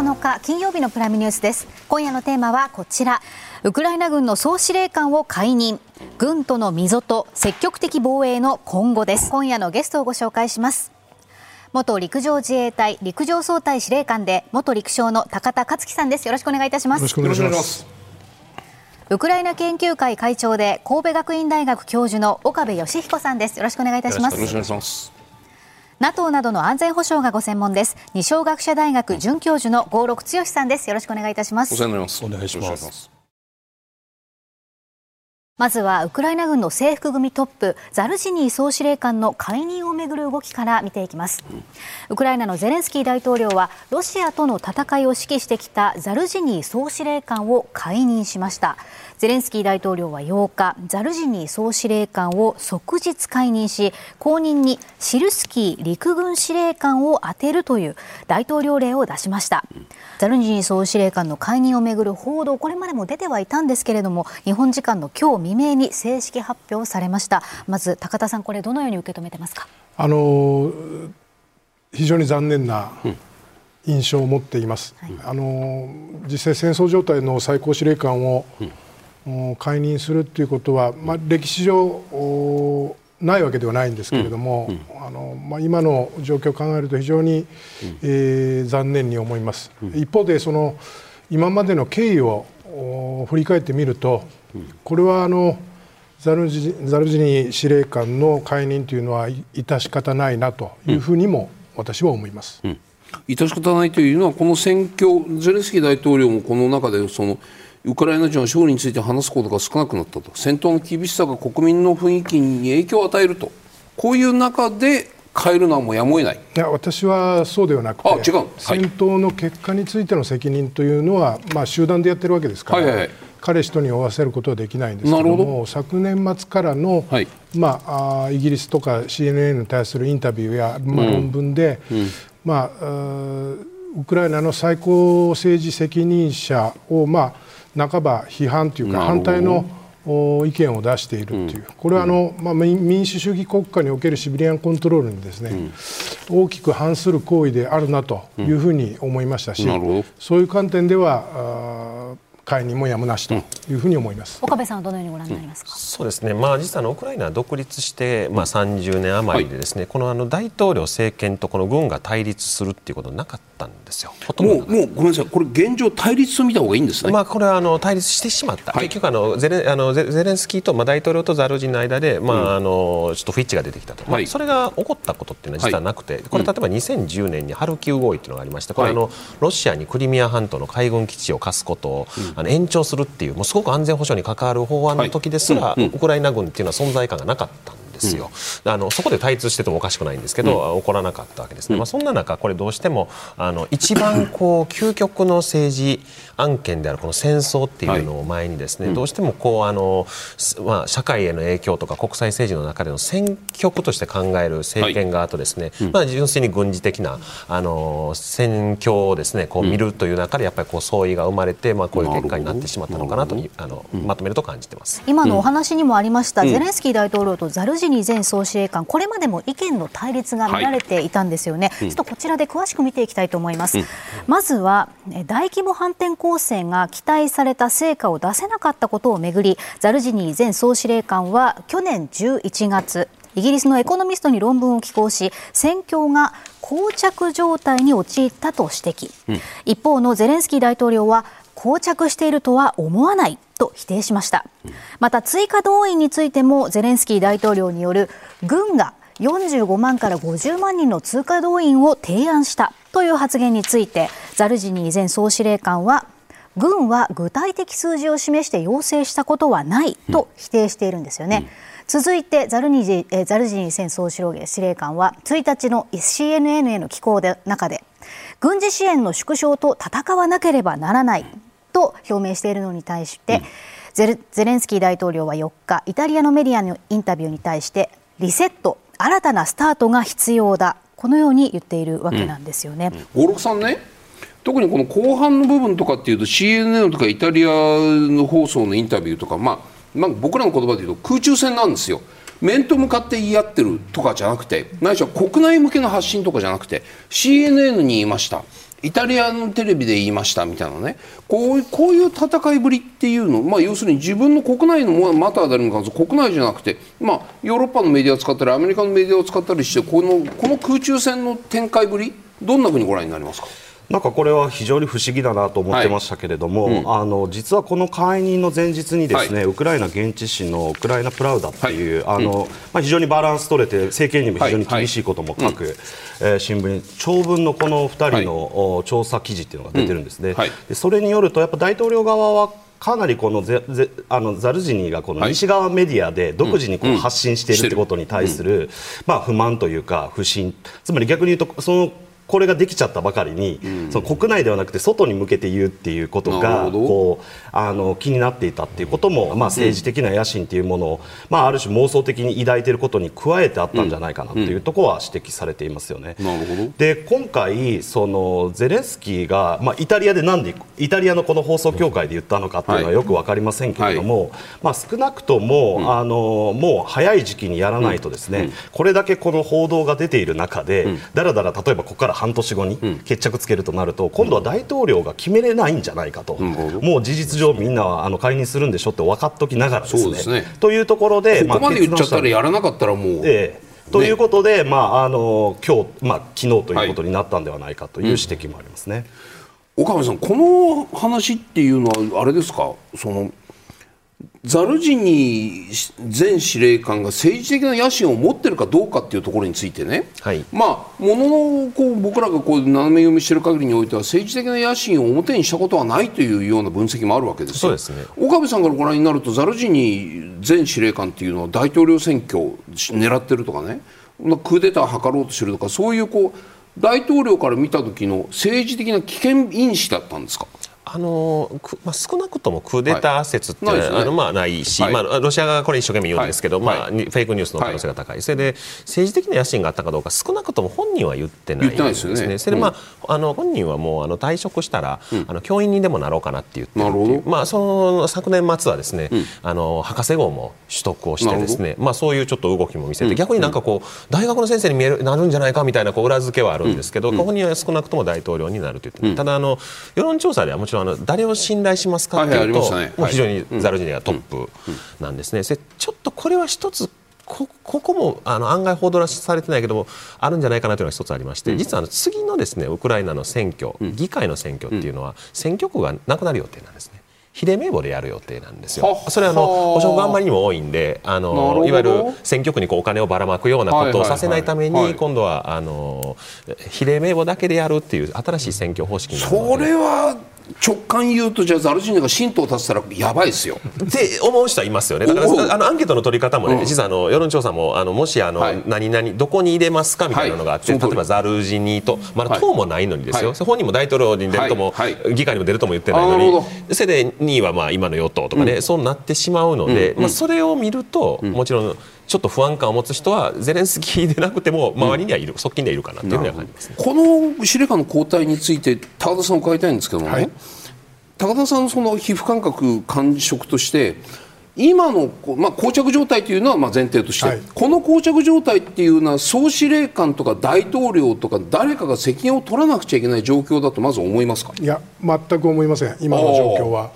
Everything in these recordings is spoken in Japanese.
2月9日金曜日のプライムニュースです。今夜のテーマはこちら。ウクライナ軍の総司令官を解任。軍との溝と積極的防衛の今後です。今夜のゲストをご紹介します。元陸上自衛隊陸上総隊司令官で元陸将の高田克樹さんです。よろしくお願いいたします。よろしくお願いします。ウクライナ研究会会長で神戸学院大学教授の岡部義彦さんです。よろしくお願いいたします NATO などの安全保障がご専門です。二松学舎大学准教授の郷六剛さんです。よろしくお願いいたします。お世話になります。お願いします。まずはウクライナ軍の制服組トップザルジニー総司令官の解任をめぐる動きから見ていきます、ウクライナのゼレンスキー大統領はロシアとの戦いを指揮してきたザルジニー総司令官を解任しましたゼレンスキー大統領は8日ザルジニー総司令官を即日解任し後任にシルスキー陸軍司令官を充てるという大統領令を出しました、ザルジニー総司令官の解任をめぐる報道これまでも出てはいたんですけれども日本時間の今日未明に正式発表されました。まず高田さんこれどのように受け止めてますか？あの非常に残念な、印象を持っています、はい、あの実際戦争状態の最高司令官を、うん解任するということは、まあ、歴史上ないわけではないんですけれども、うんうん、あのまあ、今の状況を考えると非常に、うん、えー、残念に思います、一方でその今までの経緯を振り返ってみると、これはあのザルジザルジニ司令官の解任というのは致し方ないなというふうにも私は思います。致し方ないというのはこの選挙ゼレンスキー大統領もこの中でそのウクライナ人は勝利について話すことが少なくなったと。戦闘の厳しさが国民の雰囲気に影響を与えると。こういう中で変えるのはもうやむを得ない。いや私はそうではなくてあ違う、はい、戦闘の結果についての責任というのは、まあ、集団でやってるわけですから、はいはい、彼氏とに負わせることはできないんですけども昨年末からの、はい、まあ、あイギリスとか CNN に対するインタビューや、まあ、論文で、うん。うん、まあ、ウクライナの最高政治責任者を、まあ半ば批判というか反対の意見を出しているという、これはあの、まあ、民主主義国家におけるシビリアンコントロールにですね、大きく反する行為であるなというふうに思いましたし、そういう観点では解任もやむなしというふうに思います、岡部さんはどのようにご覧になりますか、うん、そうですね、まあ、実はあのウクライナは独立して、まあ、30年余りでですね、はい、このあの大統領政権とこの軍が対立するっていうことなかったんですよ。もうもうごめんなさい。これ現状対立と見た方がいいんですね、まあ、これはあの対立してしまった、はい、結局あのゼレあのゼレンスキーと、まあ、大統領とザルジンの間で、まああのちょっと不一致が出てきたと、まあ、それが起こったことっていうのは実はなくて、これ例えば2010年にハルキウ合意っていうのがありましてこれ、あのロシアにクリミア半島の海軍基地を貸すことを、あの延長するっていうもうすごく安全保障に関わる法案の時ですら、ウクライナ軍っていうのは存在感がなかったんですよ、うん、あのそこで対立しててもおかしくないんですけど、うん、起こらなかったわけですね、まあ、そんな中、これどうしてもあの一番こう究極の政治案件であるこの戦争っていうのを前にですね、はい、どうしてもこうあの、まあ、社会への影響とか国際政治の中での戦局として考える政権側とですね、はい、まあ、純粋に軍事的なあの戦況をですねこう見るという中でやっぱりこう相違が生まれて、まあ、こういう結果になってしまったのかなとあのまとめると感じてます。今のお話にもありました、ゼレンスキー大統領とザルジニー前総司令官これまでも意見の対立が見られていたんですよね、はい、ちょっとこちらで詳しく見ていきたいと思います、うん、まずは大規模反転攻勢が期待された成果を出せなかったことをめぐりザルジニー前総司令官は去年11月イギリスのエコノミストに論文を寄稿し戦況が膠着状態に陥ったと指摘、うん、一方のゼレンスキー大統領は膠着しているとは思わないと否定しました。また追加動員についてもゼレンスキー大統領による軍が45万から50万人の追加動員を提案したという発言についてザルジニー前総司令官は軍は具体的数字を示して要請したことはないと否定しているんですよね。うん、続いてザルニジザルジニー前総司令官は1日の CNN への寄稿で中で軍事支援の縮小と戦わなければならないと表明しているのに対して、うん、ゼゼレンスキー大統領は4日イタリアのメディアのインタビューに対してリセット新たなスタートが必要だ。このように言っているわけなんですよね。五、六、さんね特にこの後半の部分とかっていうと CNN とかイタリアの放送のインタビューとか、まあ、まあ僕らの言葉で言うと空中戦なんですよ。面と向かって言い合ってるとかじゃなくてないしは国内向けの発信とかじゃなくて CNN に言いました。イタリアのテレビで言いましたみたいなね。こうこういう戦いぶりっていうの、まあ、要するに自分の国内のまた誰もか国内じゃなくて、まあ、ヨーロッパのメディアを使ったりアメリカのメディアを使ったりしてこのこの空中戦の展開ぶりどんなふうにご覧になりますか？なんかこれは非常に不思議だなと思ってましたけれども、はい。うん、あの実はこの解任の前日にですね、はい、ウクライナ現地紙のウクライナプラウダっていう、はい、あの、うん、まあ、非常にバランス取れて政権にも非常に厳しいことも書く、えー、新聞に長文のこの2人の、調査記事っていうのが出てるんですね。でそれによるとやっぱ大統領側はかなりこのゼゼあのザルジニーがこの西側メディアで独自にこう発信しているってことに対する、まあ、不満というか不信。つまり逆に言うとそのこれができちゃったばかりに、うん、その国内ではなくて外に向けて言うっていうことがこうあの気になっていたっていうことも、まあ、政治的な野心っていうものを、まあ、ある種妄想的に抱いていることに加えてあったんじゃないかなっていうところは指摘されていますよね。で今回そのゼレンスキーが、まあ、イタリアでなんでイタリアのこの放送協会で言ったのかっていうのはよく分かりませんけれども、はい、まあ、少なくとも、うん、あのもう早い時期にやらないとですね、うん、これだけこの報道が出ている中で、だらだら例えばここから半年後に決着つけるとなると、今度は大統領が決めれないんじゃないかと、もう事実上、みんなはあの解任するんでしょって分かっときながらですね。すね。というところで、ここまで言っちゃったらやらなかったらもう。ええ。ということで、ね、まああの今日まあ昨日ということになったんではないかという指摘もありますね。うん、岡部さん、この話っていうのはあれですか、そのザルジニ前司令官が政治的な野心を持っているかどうかというところについてね、はい、まあ、もののこう僕らがこう斜め読みしている限りにおいては政治的な野心を表にしたことはないというような分析もあるわけですそうですね、岡部さんからご覧になるとザルジニ前司令官というのは大統領選挙を狙っているとかね。クーデターを図ろうとしているとかそういうこう大統領から見た時の政治的な危険因子だったんですか？あのまあ、少なくともクーデター説っていうのは、あのまあ、ないし、はい、まあ、ロシア側がこれ一生懸命言うんですけど、まあ、フェイクニュースの可能性が高い、それで政治的な野心があったかどうか少なくとも本人は言ってないですね。ね。それで、まあ、あの本人はもうあの退職したら、うん、あの教員にでもなろうかなって言ってるまあ、その昨年末はですね、うん、あの博士号も取得をしてですね、まあ、そういうちょっと動きも見せて、逆になんかこう大学の先生に見えるなるんじゃないかみたいなこう裏付けはあるんですけど、本人は少なくとも大統領になると言って、ただあの世論調査ではもちろんあの誰を信信頼しますかというと、はいはいね、もう非常にザルジニがトップなんですね。ちょっとこれは一つこここもあの案外報道されてないけどもあるんじゃないかなというのが一つありまして、実はあの次のですねウクライナの選挙、議会の選挙っていうのは、選挙区がなくなる予定なんですね。比例名簿でやる予定なんですよ。それはあの保証があんまりにも多いんで、あのいわゆる選挙区にこうお金をばらまくようなことをさせないために、今度はあの比例名簿だけでやるっていう新しい選挙方式になるそれは直感言うとじゃあザルジニが神道を立てたらやばいですよ。って思う人はいますよね。だからあのアンケートの取り方もね、うん、実はあの世論調査もあのもしあの、はい、何々どこに入れますかみたいなのがあって、はい、例えばザルジニとまだ党もないのにですよ。はい、本人も大統領に出るとも、議会にも出るとも言ってないのに、それで2位はまあ今の与党とかね、うん、そうなってしまうので、うん、まあそれを見ると、もちろん。ちょっと不安感を持つ人はゼレンスキーでなくても周りにはいる、側近でいるかなというふうには感じます、ね、この司令官の交代について高田さん伺いたいんですけどもね、高田さんのその皮膚感覚感触として今の、まあ、膠着状態というのはまあ前提として、はい、この膠着状態っていうのは総司令官とか大統領とか誰かが責任を取らなくちゃいけない状況だとまず思いますか？いや全く思いません。今の状況は。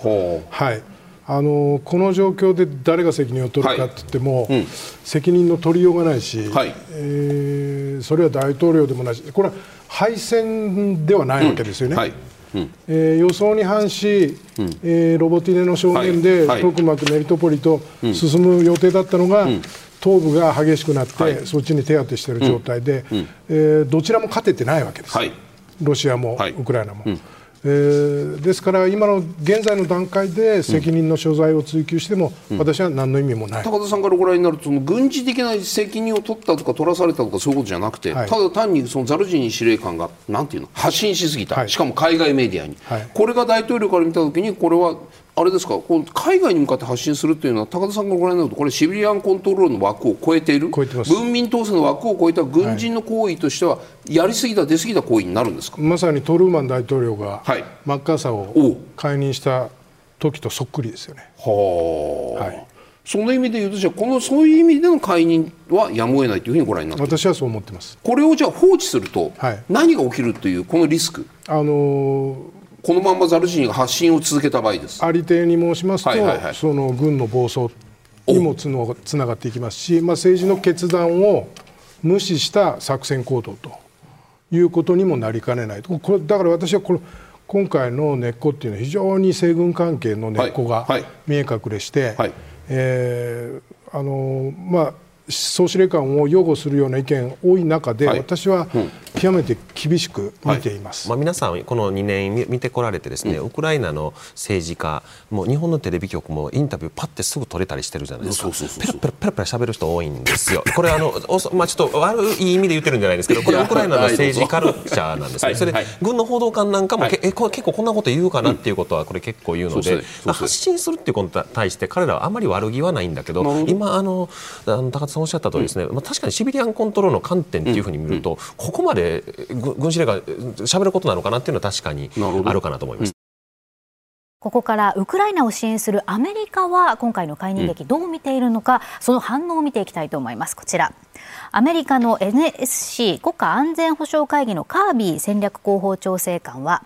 はいあのこの状況で誰が責任を取るかって言っても、はいうん、責任の取りようがないし、はい、えー、それは大統領でもないしこれは敗戦ではないわけですよね。うん。はいえー、予想に反し、うん、えー、ロボティネの証言で、はい、トクマク、メリトポリと進む予定だったのが、うん、東部が激しくなって、はい、そっちに手当てしている状態で、うん、えー、どちらも勝ててないわけです、はい、ロシアも、ウクライナも。えー、ですから今の現在の段階で責任の所在を追及しても、うん、私は何の意味もない、高田さんからご覧になるとその軍事的な責任を取ったとか取らされたとかそういうことじゃなくて、はい、ただ単にそのザルジニ司令官がなんていうの発信しすぎた、はい、しかも海外メディアに、はい、これが大統領から見たときにこれはあれですか？こう海外に向かって発信するというのは高田さんがご覧になるとこれシビリアンコントロールの枠を超えている？文民統制の枠を超えた軍人の行為としては、やりすぎた出過ぎた行為になるんですか？まさにトルーマン大統領が、はい、マッカーサーを解任した時とそっくりですよね。は、はい、その意味で言うとじゃこのそういう意味での解任はやむを得ないというふうにご覧になって私はそう思ってます。これをじゃあ放置すると、何が起きるというこのリスク、あのー、このままザルジニが発信を続けた場合です。ありていに申しますと、はいはいはい、その軍の暴走にもつのつながっていきますし、まあ、政治の決断を無視した作戦行動ということにもなりかねないこれだから私はこの今回の根っこっていうのは非常に西軍関係の根っこが見え隠れして、はいはい、えー、あのまあ総司令官を擁護するような意見多い中で、はい、私は極めて厳しく見ています、はい、まあ、皆さん、この2年見てこられてですね、うん、ウクライナの政治家もう日本のテレビ局もインタビューパッてすぐ取れたりしてるじゃないですか。ペラペラペラペラ喋る人多いんですよ。これあのまあ、ちょっと悪い意味で言ってるんじゃないですけどこれウクライナの政治カルチャーなんですね、それで軍の報道官なんかも、はい、え結構こんなこと言うかなっていうことはこれ結構言うので、うん、発信するっていうことに対して彼らはあまり悪気はないんだけど今あのあの高田さんおっしゃった通りですね、まあ、確かにシビリアンコントロールの観点っていうふうに見ると、ここまで軍司令が喋ることなのかなっていうのは確かにあるかなと思います。ここからウクライナを支援するアメリカは今回の介入劇どう見ているのか、その反応を見ていきたいと思います。こちら。アメリカの NSC 国家安全保障会議のカービー戦略広報調整官は、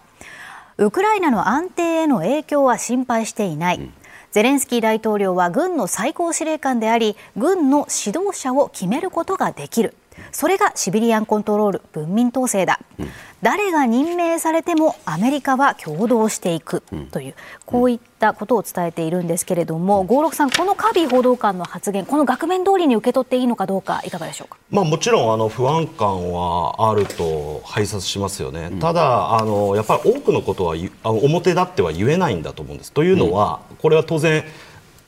ウクライナの安定への影響は心配していない。ゼレンスキー大統領は軍の最高司令官であり軍の指導者を決めることができる。それがシビリアンコントロール文民統制だ、うん、誰が任命されてもアメリカは共同していく。という、こういったことを伝えているんですけれども、五六さん、このカービー報道官の発言、この額面通りに受け取っていいのかどうか、いかがでしょうか、まあ、もちろんあの不安感はあると拝察しますよね、うん、ただあの、やっぱり多くのことは表立っては言えないんだと思うんです。というのは、これは当然、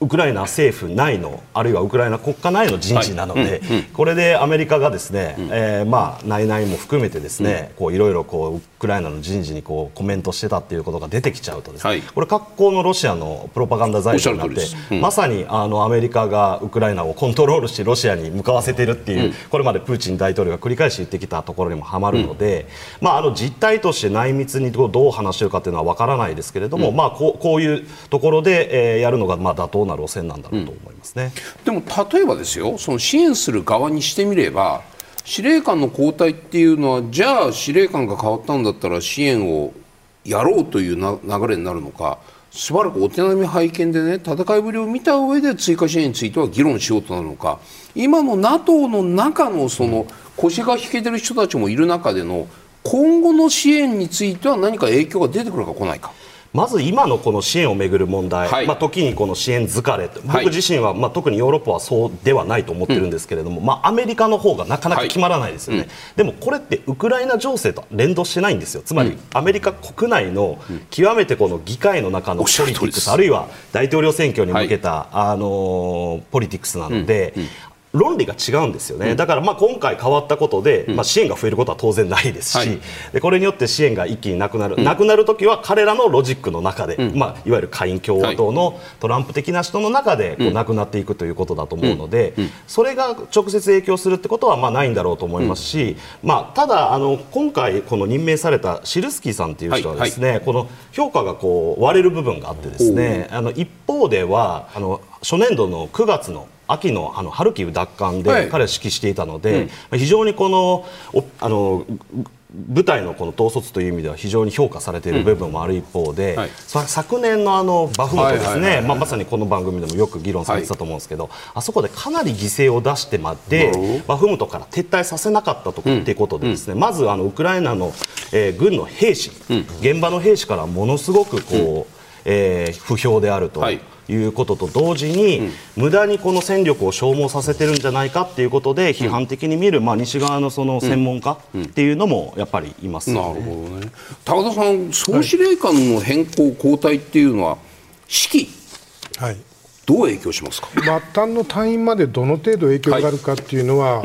ウクライナ政府内のあるいはウクライナ国家内の人事なので、はい。うんうん、これでアメリカがですね、うん、えー、まあ内々も含めてですね、こういろいろこうウクライナの人事にこうコメントしてたっていうことが出てきちゃうとですね、はい、これ格好のロシアのプロパガンダ材料になって、うん、まさにあのアメリカがウクライナをコントロールしてロシアに向かわせているっていう、これまでプーチン大統領が繰り返し言ってきたところにもはまるので、まああの実態として内密にどう話してるかっていうのはわからないですけれども、まあこうこういうところで、えー、やるのがまあ妥当な路線なんだろうと思いますね、うん、でも例えばですよその支援する側にしてみれば司令官の交代っていうのはじゃあ司令官が変わったんだったら支援をやろうという流れになるのかしばらくお手並み拝見でね戦いぶりを見た上で追加支援については議論しようとなるのか今の NATO の中のその腰が引けてる人たちもいる中での今後の支援については何か影響が出てくるか来ないか。まず今のこの支援をめぐる問題、はい、まあ、時にこの支援疲れ、僕自身は、まあ、特にヨーロッパはそうではないと思ってるんですけれども、うん、まあ、アメリカの方がなかなか決まらないですよね、はいでもこれってウクライナ情勢と連動してないんですよ、つまり、アメリカ国内の極めてこの議会の中のポリティックス、あるいは大統領選挙に向けた、あのポリティクスなので、論理が違うんですよね、うん、だからまあ今回変わったことで、まあ、支援が増えることは当然ないですし、はい、でこれによって支援が一気になくなる、うん、なくなるときは彼らのロジックの中で、うん、まあ、いわゆる下院共和党のトランプ的な人の中でこうなくなっていくということだと思うので、それが直接影響するってことはまあないんだろうと思いますし、まあ、ただあの、今回この任命されたシルスキーさんという人はですね、はい。はい、この評価がこう割れる部分があってですねあの一方ではあの初年度の9月の秋のあのハルキウ奪還で彼は指揮していたので、はい、非常にこのあの部隊のこの統率という意味では非常に評価されている部分もある一方で、うんはい、昨年のあのバフムトですねまさにこの番組でもよく議論されてたと思うんですけど、はい、あそこでかなり犠牲を出してまでバフムトから撤退させなかったということでですね、うん、まずあのウクライナの、えー、軍の兵士、うん、現場の兵士からものすごくこう、えー、不評であると。はいいうことと同時に、うん、無駄にこの戦力を消耗させてるんじゃないかということで批判的に見る、まあ、西側のその専門家っていうのもやっぱりいます、ね、なるほどね。高田さん総司令官の変更、交代っていうのは指揮、はい、どう影響しますか？末端の隊員までどの程度影響があるかっていうのは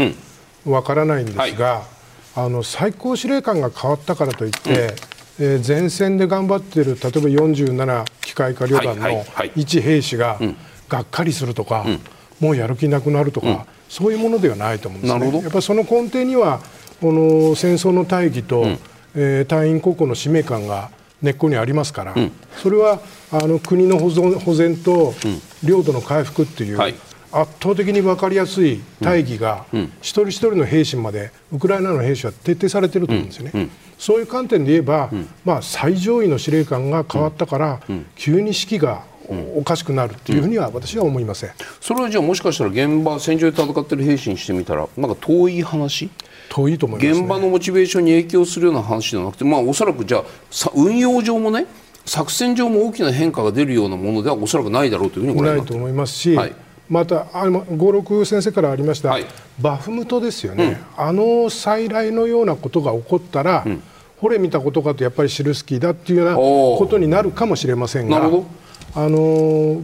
わからないんですが、はい、あの最高司令官が変わったからといって、えー、前線で頑張っている例えば47機械化旅団の一兵士ががっかりするとか、もうやる気なくなるとか、そういうものではないと思うんですね。やっぱりその根底にはこの戦争の大義と、うん、えー、隊員個々の使命感が根っこにありますから、それはあの国の保存保全と領土の回復っていう、はい。圧倒的に分かりやすい大義が、一人一人の兵士までウクライナの兵士は徹底されていると思うんですよね。そういう観点で言えば、まあ、最上位の司令官が変わったから、急に士気がおかしくなるというふうには私は思いません、それはじゃあもしかしたら現場戦場で戦っている兵士にしてみたらなんか遠い話？遠いと思います、ね、現場のモチベーションに影響するような話じゃなくて、まあ、おそらくじゃあ運用上もね作戦上も大きな変化が出るようなものではおそらくないだろうというふうにないと思いますし、はい、またあ五六先生からありました、はい、バフムトですよね、うん、あの再来のようなことが起こったら、うん、ほれ見たことかとやっぱりシルスキーだっていうようなことになるかもしれませんがあの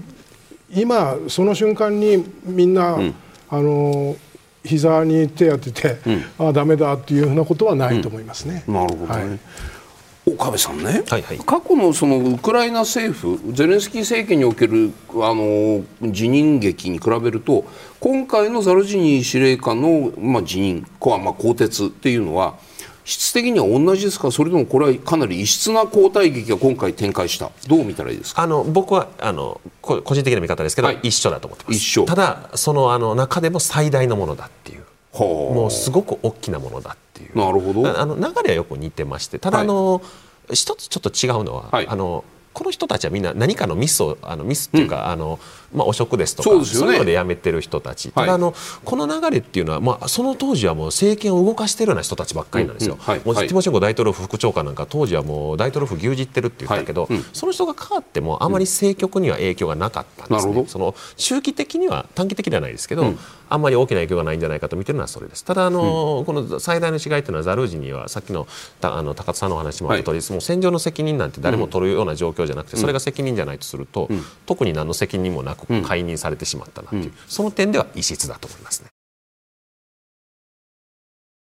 今その瞬間にみんな、うん、あの膝に手当てて、うん、あだめだっていうふうなことはないと思いますね。なるほどね、はい岡部さんね、はいはい、過去のそのウクライナ政府ゼレンスキー政権におけるあの辞任劇に比べると今回のザルジニー司令官の、まあ、辞任、まあ、更迭っていうのは質的には同じですか？それともこれはかなり異質な交代劇が今回展開した。どう見たらいいですか？あの僕はあの個人的な見方ですけど、はい、一緒だと思ってます。一緒。ただそのあの中でも最大のものだっていう。もうすごく大きなものだっていう。なるほど。あの流れはよく似てましてただあの、はい、一つちょっと違うのは、はい、あのこの人たちはみんな何かのミスをあのミスっていうか、うん、あのまあ、汚職ですとかそう、ね,、いうので辞めてる人たち、ただあの、この流れっていうのは、まあ、その当時はもう政権を動かしているような人たちばっかりなんですよ、うん。うん、もうティモシェンコ大統領府副長官なんか当時はもう大統領府牛耳ってるって言ったけど、その人が変わってもあまり政局には影響がなかったんですね、その周期的には短期的ではないですけど、あんまり大きな影響がないんじゃないかと見てるのはそれです。ただあの、この最大の違いというのはザルージにはさっきのたあの高津さんのお話もあった通り、もう戦場の責任なんて誰も取るような状況じゃなくて、それが責任じゃないとすると、特に何の責任もなく解任されててしまったなという、うん、その点では異質だと思いますね。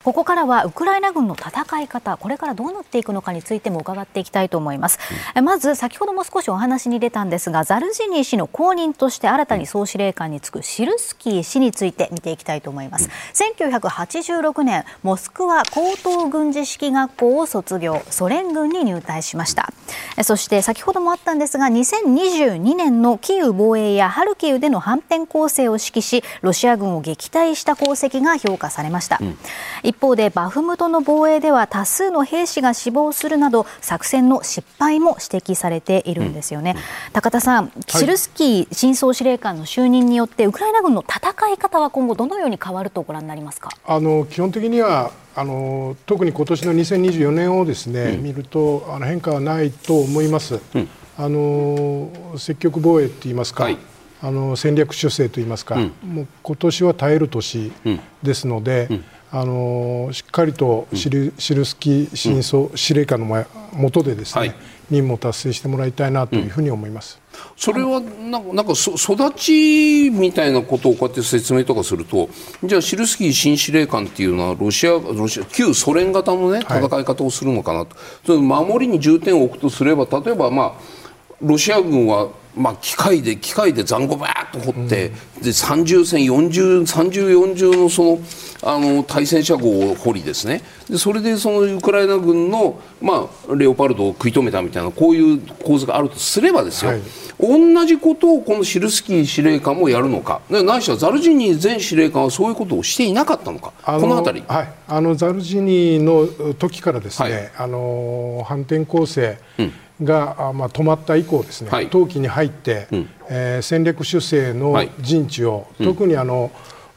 ここからはウクライナ軍の戦い方、これからどうなっていくのかについても伺っていきたいと思います。うん、まず、先ほども少しお話に出たんですが、ザルジニー氏の後任として新たに総司令官に就くシルスキー氏について見ていきたいと思います。うん、1986年、モスクワ高等軍事指揮学校を卒業、ソ連軍に入隊しました。そして先ほどもあったんですが、2022年のキーウ防衛やハルキウでの反転攻勢を指揮し、ロシア軍を撃退した功績が評価されました。うん一方でバフムトの防衛では多数の兵士が死亡するなど作戦の失敗も指摘されているんですよね、うん、高田さん、シルスキー新総司令官の就任によってウクライナ軍の戦い方は今後どのように変わるとご覧になりますか？あの基本的にはあの特に今年の2024年をですね、うん、見るとあの変化はないと思います。うん、あの積極防衛って言いますか、はい、あの戦略修正と言いますか、もう今年は耐える年ですので、あのしっかりとシル,、シルスキー新総司令官のもとでですね、はい、任務を達成してもらいたいなというふうに思います。それはなんかなんか育ちみたいなことをこうやって説明とかするとじゃあシルスキー新司令官っていうのはロシアロシア旧ソ連型の、ね、戦い方をするのかなと、はい、守りに重点を置くとすれば例えば、まあ、ロシア軍はまあ、機械で機械で残壕ばーっと掘って、うん、で30戦40、30、40のそのあの対戦車号を掘りですね。でそれでそのウクライナ軍の、まあ、レオパルトを食い止めたみたいなこういう構図があるとすればですよ、はい、同じことをこのシルスキー司令官もやるのか。ないしはザルジニー前司令官はそういうことをしていなかったのか。この辺り、はい、あのザルジニーの時からですね、はい、あの反転攻勢、うんが、まあ、止まった以降ですね、はい、冬季に入って、うん、えー、戦略修正の陣地を、はい、特にあの、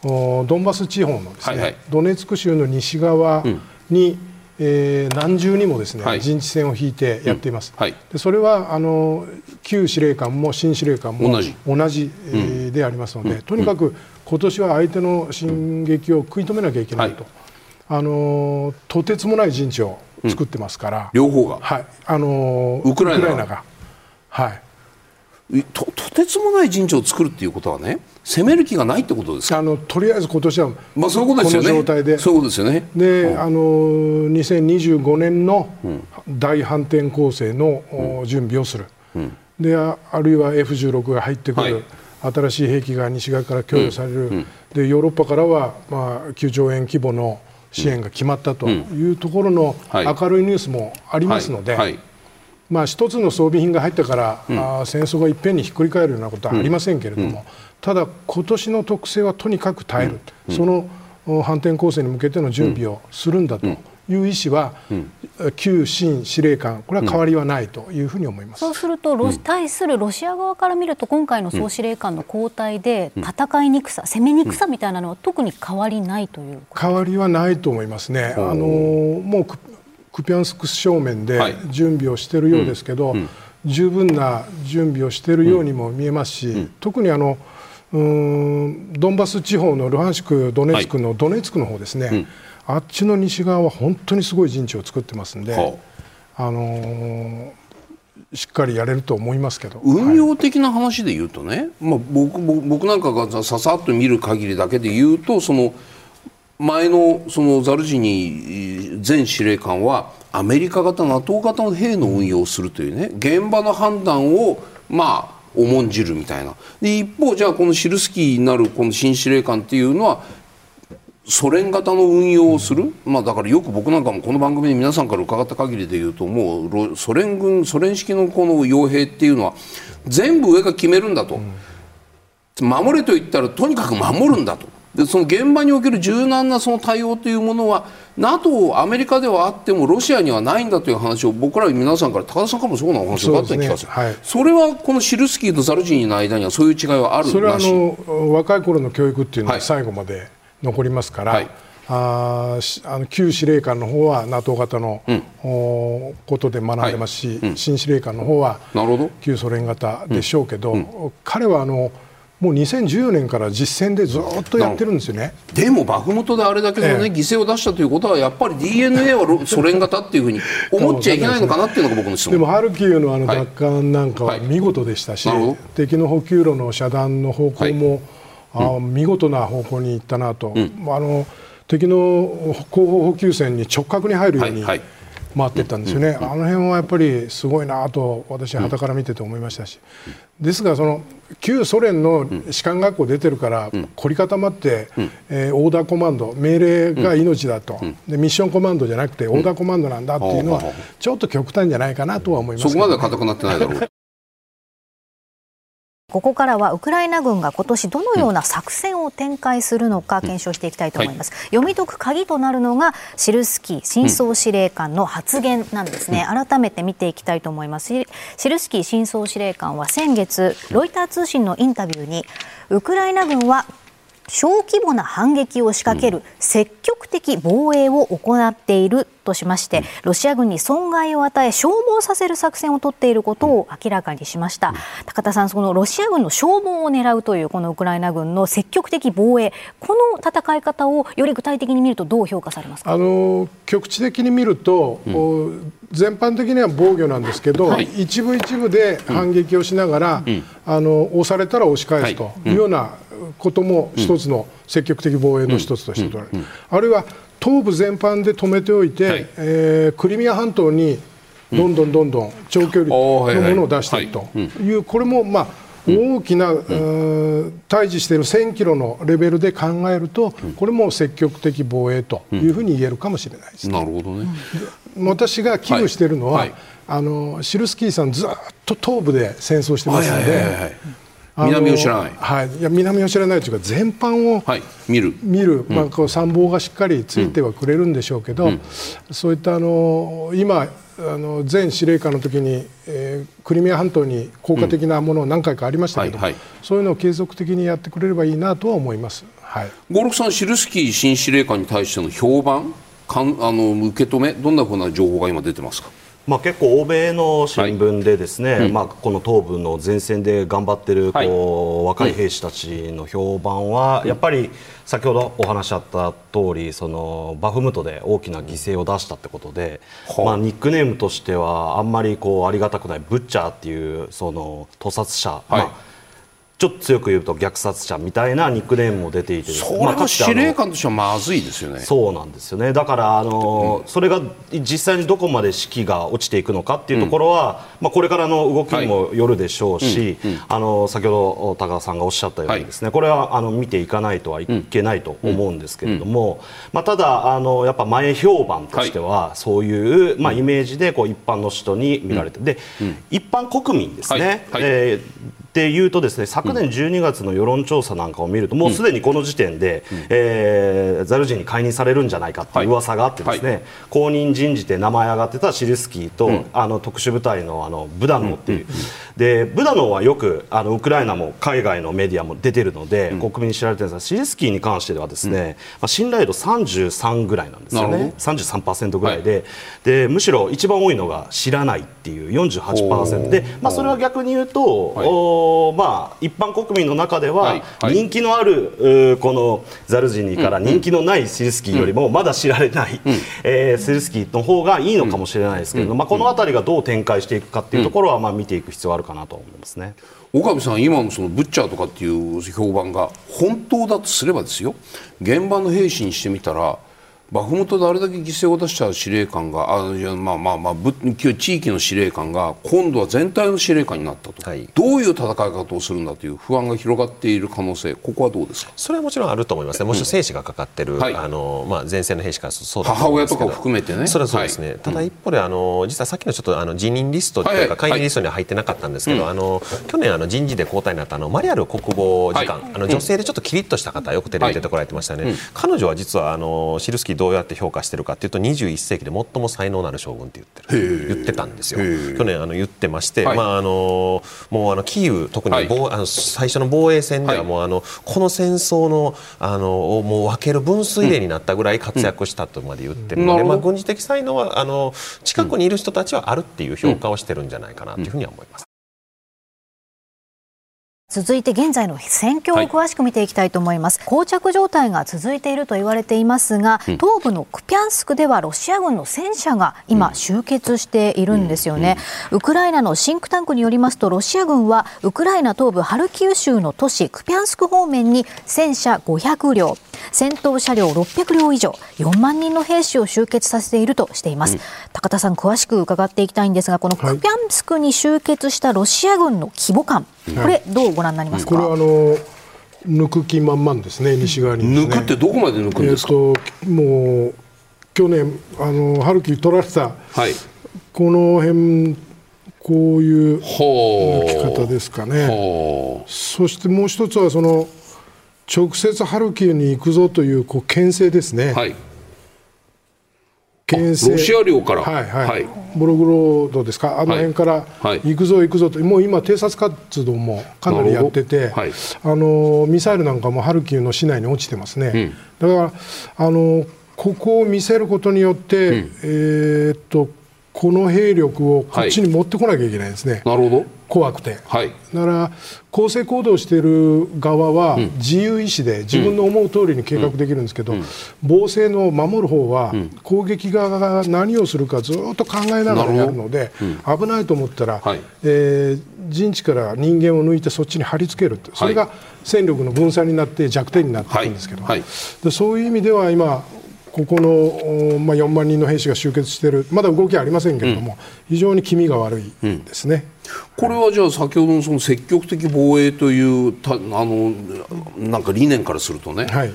うん、ドンバス地方のですね、はいはい、ドネツク州の西側に、うん、えー、何重にもですね、はい、陣地戦を引いてやっています、はい、でそれはあの旧司令官も新司令官も同じ。同じ、えー、でありますので、とにかく今年は相手の進撃を食い止めなきゃいけないと、あのとてつもない陣地を作ってますから、両方が、はい。あのウクライナが？はい。ととてつもない陣地を作るっていうことはね攻める気がないってことですか？あのとりあえず今年は、まあ、そういうことですよね。この状態で。そうですよね。で、うん、あの2025年の大反転攻勢の、うん、準備をする、うん、であるいは F16 が入ってくる、はい、新しい兵器が西側から供与される、でヨーロッパからは、まあ、9兆円規模の支援が決まったというところの明るいニュースもありますので、まあ、一つの装備品が入ったから、うん、あ戦争がいっぺんにひっくり返るようなことはありませんけれども、うん、ただ、今年の特性はとにかく耐える、うん、その反転攻勢に向けての準備をするんだと。いう意思は、うん、旧新司令官、これは変わりはないというふうに思います、そうすると、対するロシア側から見ると、今回の総司令官の交代で、戦いにくさ、攻めにくさみたいなのは、特に変わりないという。変わりはないと思いますね。あのもうクピャンスク正面で準備をしているようですけど、はいうん。うん、十分な準備をしているようにも見えますし、うん、特にあのうんドンバス地方のルハンシク、ドネツクのドネツクの方ですね、はい、あっちの西側は本当にすごい陣地を作ってますんで、あのー、しっかりやれると思いますけど。運用的な話で言うとね、はい、まあ、僕僕なんかがささっと見る限りだけで言うとその前のそのザルジニ前司令官はアメリカ型 NATO 型の兵の運用をするというね現場の判断をまあ重んじるみたいな。で一方じゃあこのシルスキーになるこの新司令官っていうのはソ連型の運用をする、まあ、だからよく僕なんかもこの番組で皆さんから伺った限りで言うともうソ連軍ソ連式のこの傭兵っていうのは全部上が決めるんだと、守れと言ったらとにかく守るんだと。でその現場における柔軟なその対応というものは NATO、アメリカではあってもロシアにはないんだという話を僕ら皆さんから高田さんからもそうなお話があった気がする。そ、ね。はい、それはこのシルスキーとザルジニーの間にはそういう違いはあるそれはあの若い頃の教育っていうのは最後まで残りますから、はい、ああの旧司令官の方は NATO 型の、うん、ことで学んでますし、はいうん、新司令官の方は旧ソ連型でしょうけど、うん、彼はあのもう2014年から実戦でずっとやってるんですよね。でもバフムトであれだけのね、ええ、犠牲を出したということはやっぱり DNA はソ連型っていうふうに思っちゃいけないのかなっていうのが僕の質問。でもハルキウのあの奪還なんかは見事でしたし、はいはい、敵の補給路の遮断の方向も、はい、あ見事な方向に行ったなと、うん、あの敵の後方補給線に直角に入るように、はい回ってたんですよね、あの辺はやっぱりすごいなと私はたから見てて思いましたし、ですがその旧ソ連の士官学校出てるから凝り固まって、えー、オーダーコマンド命令が命だと、でミッションコマンドじゃなくてオーダーコマンドなんだっていうのはちょっと極端じゃないかなとは思います、ね、そこまでは硬くなってないだろうここからはウクライナ軍が今年どのような作戦を展開するのか検証していきたいと思います、うんはい、読み解く鍵となるのがシルスキー新総司令官の発言なんですね、うん、改めて見ていきたいと思います。シルスキー新総司令官は先月ロイター通信のインタビューにウクライナ軍は小規模な反撃を仕掛ける積極的防衛を行っているとしましてロシア軍に損害を与え消耗させる作戦を取っていることを明らかにしました。高田さん、そのロシア軍の消耗を狙うというこのウクライナ軍の積極的防衛この戦い方をより具体的に見るとどう評価されますか？あの局地的に見ると、うん、全般的には防御なんですけど、はい、一部一部で反撃をしながら、うん、あの押されたら押し返すとい。うようなことも一つの積極的防衛の一つとして取られる、あるいは東部全般で止めておいて、はい、えー、クリミア半島にどんどんどんどん長距離のものを出していくと。い。う、これもまあ大きな、うん、対峙している1000キロのレベルで考えると、これも積極的防衛というふうに言えるかもしれないです、ね、なるほどね。私が危惧しているのは、はい。はい、あのシルスキーさんずっと東部で戦争してますので。南を知らない、はい、いや南を知らないというか全般を、はい、見る。見る、まあ、こう参謀がしっかりついてはくれるんでしょうけど、うん、そういったあの今あの前司令官の時に、えー、クリミア半島に効果的なものを何回かありましたけど、うんはいはい、そういうのを継続的にやってくれればいいなとは思います。はい、五六さん、シルスキー新司令官に対しての評判かんあの受け止めどんなふうな情報が今出てますか？まあ、結構、欧米の新聞でですね、はい。うん、まあ、この東部の前線で頑張ってい。るこう、はい、若い兵士たちの評判は、やっぱり先ほどお話あった通りそりバフムトで大きな犠牲を出したってことで、まあ、ニックネームとしてはあんまりこうありがたくないブッチャーっていうその屠殺者、はい、まあちょっと強く言うと虐殺者みたいなニックネームも出ていてそれは司令官としてはまずいですよね。そうなんですよね。だからあの、うん、それが実際にどこまで士気が落ちていくのかっていうところは、うん、まあ、これからの動きにもよるでしょうし、はい。うん、あの先ほど高田さんがおっしゃったようにですね、はい、これはあの見ていかないとはいけないと思うんですけれども、まあ、ただあのやっぱ前評判としては、そういう、まあ、イメージでこう一般の人に見られて、で一般国民ですね、はい、えーでいうとですね昨年12月の世論調査なんかを見ると、もうすでにこの時点で、うん、えー、ザルジに解任されるんじゃないかってい。う噂があってですね、はい、後任人事で名前上がってたシルスキーと、うん、あの特殊部隊のあのブダノっていう、うん、でブダノはよくあのウクライナも海外のメディアも出てるので、国民に知られてるんですがシルスキーに関してはですね、まあ、信頼度33ぐらいなんですよね。33%ぐらいで。はい、でむしろ一番多いのが知らないっていう48%で、まあ、それは逆に言うと、はいまあ、一般国民の中では人気のある、このザルジニーから人気のないシルスキーよりもまだ知られない、えー、シルスキーの方がいいのかもしれないですけれど、まあ、この辺りがどう展開していくかっていうところは、まあ、見ていく必要があるかなと思いますね。岡部さん、今のそのブッチャーとかっていう評判が本当だとすればですよ現場の兵士にしてみたらバフムトであれだけ犠牲を出した司令官があいやまあまあまあ地域の司令官が今度は全体の司令官になったと、はい、どういう戦い方をするんだという不安が広がっている可能性ここはどうですか？それはもちろんあると思いますね。もし生死がかかってる、うん、あのまあ、前線の兵士からそう母親とかを含めてね。それはそうですね、はい、ただ一方であの実はさっきのちょっとあの辞任リストというか、会議リストには入ってなかったんですけど、はい、あの去年あの人事で交代になったあのマリアル国防次官、あの女性でちょっとキリッとした方よくテレビ出てこられてましたね、彼女は実はあのシルスキーどうやって評価してるるかっていうと21世紀で最も才能のある将軍って言ってる。言ってたんですよ。去年あの言ってまして、はい、まああのもうあのキーウ特に、はい、あの最初の防衛戦ではもうあのこの戦争のあのをもう分ける分水嶺になったぐらい活躍したとまで言ってるので、うん、まあ軍事的才能はあの近くにいる人たちはあるっていう評価をしてるんじゃないかなというふうには思います。続いて現在の戦況を詳しく見ていきたいと思います、はい、膠着状態が続いていると言われていますが、うん、東部のクピャンスクではロシア軍の戦車が今集結しているんですよね、うん。うん、ウクライナのシンクタンクによりますとロシア軍はウクライナ東部ハルキウ州の都市クピャンスク方面に戦車500両戦闘車両600両以上4万人の兵士を集結させているとしています、高田さん詳しく伺っていきたいんですがこのクピャンスクに集結したロシア軍の規模感、これどうご覧になりますか？これはあの抜く気満々ですね西側に、ね、抜くってどこまで抜くんですか、えー、もう去年あのハルキウ取られた、はい、この辺こういう抜き方ですかね。そしてもう一つはその直接ハルキウに行くぞというこう牽制ですね、はい、牽制。ロシア領から、はいはい、はい、ボログロードですか、あの辺から行くぞ、行くぞと、もう今、偵察活動もかなりやってて、はい、あのミサイルなんかもハルキウの市内に落ちてますね、うん、だからあのここを見せることによって、うん、えー、っとこの兵力をこっちに持ってこなきゃいけないんですね。なるほど。怖くて、はい、だから攻勢行動している側は自由意志で自分の思う通りに計画できるんですけど、うん。うん、防戦の守る方は攻撃側が何をするかずっと考えながらやるので、危ないと思ったら、はい、えー、陣地から人間を抜いてそっちに貼り付けるそれが戦力の分散になって弱点になっていくんですけど、はい、でそういう意味では今ここの、まあ、4万人の兵士が集結している、まだ動きはありませんけれども、うん、非常に気味が悪いですね、うん、これはじゃあ、先ほどのその積極的防衛というたあのなんか理念からするとね、はい、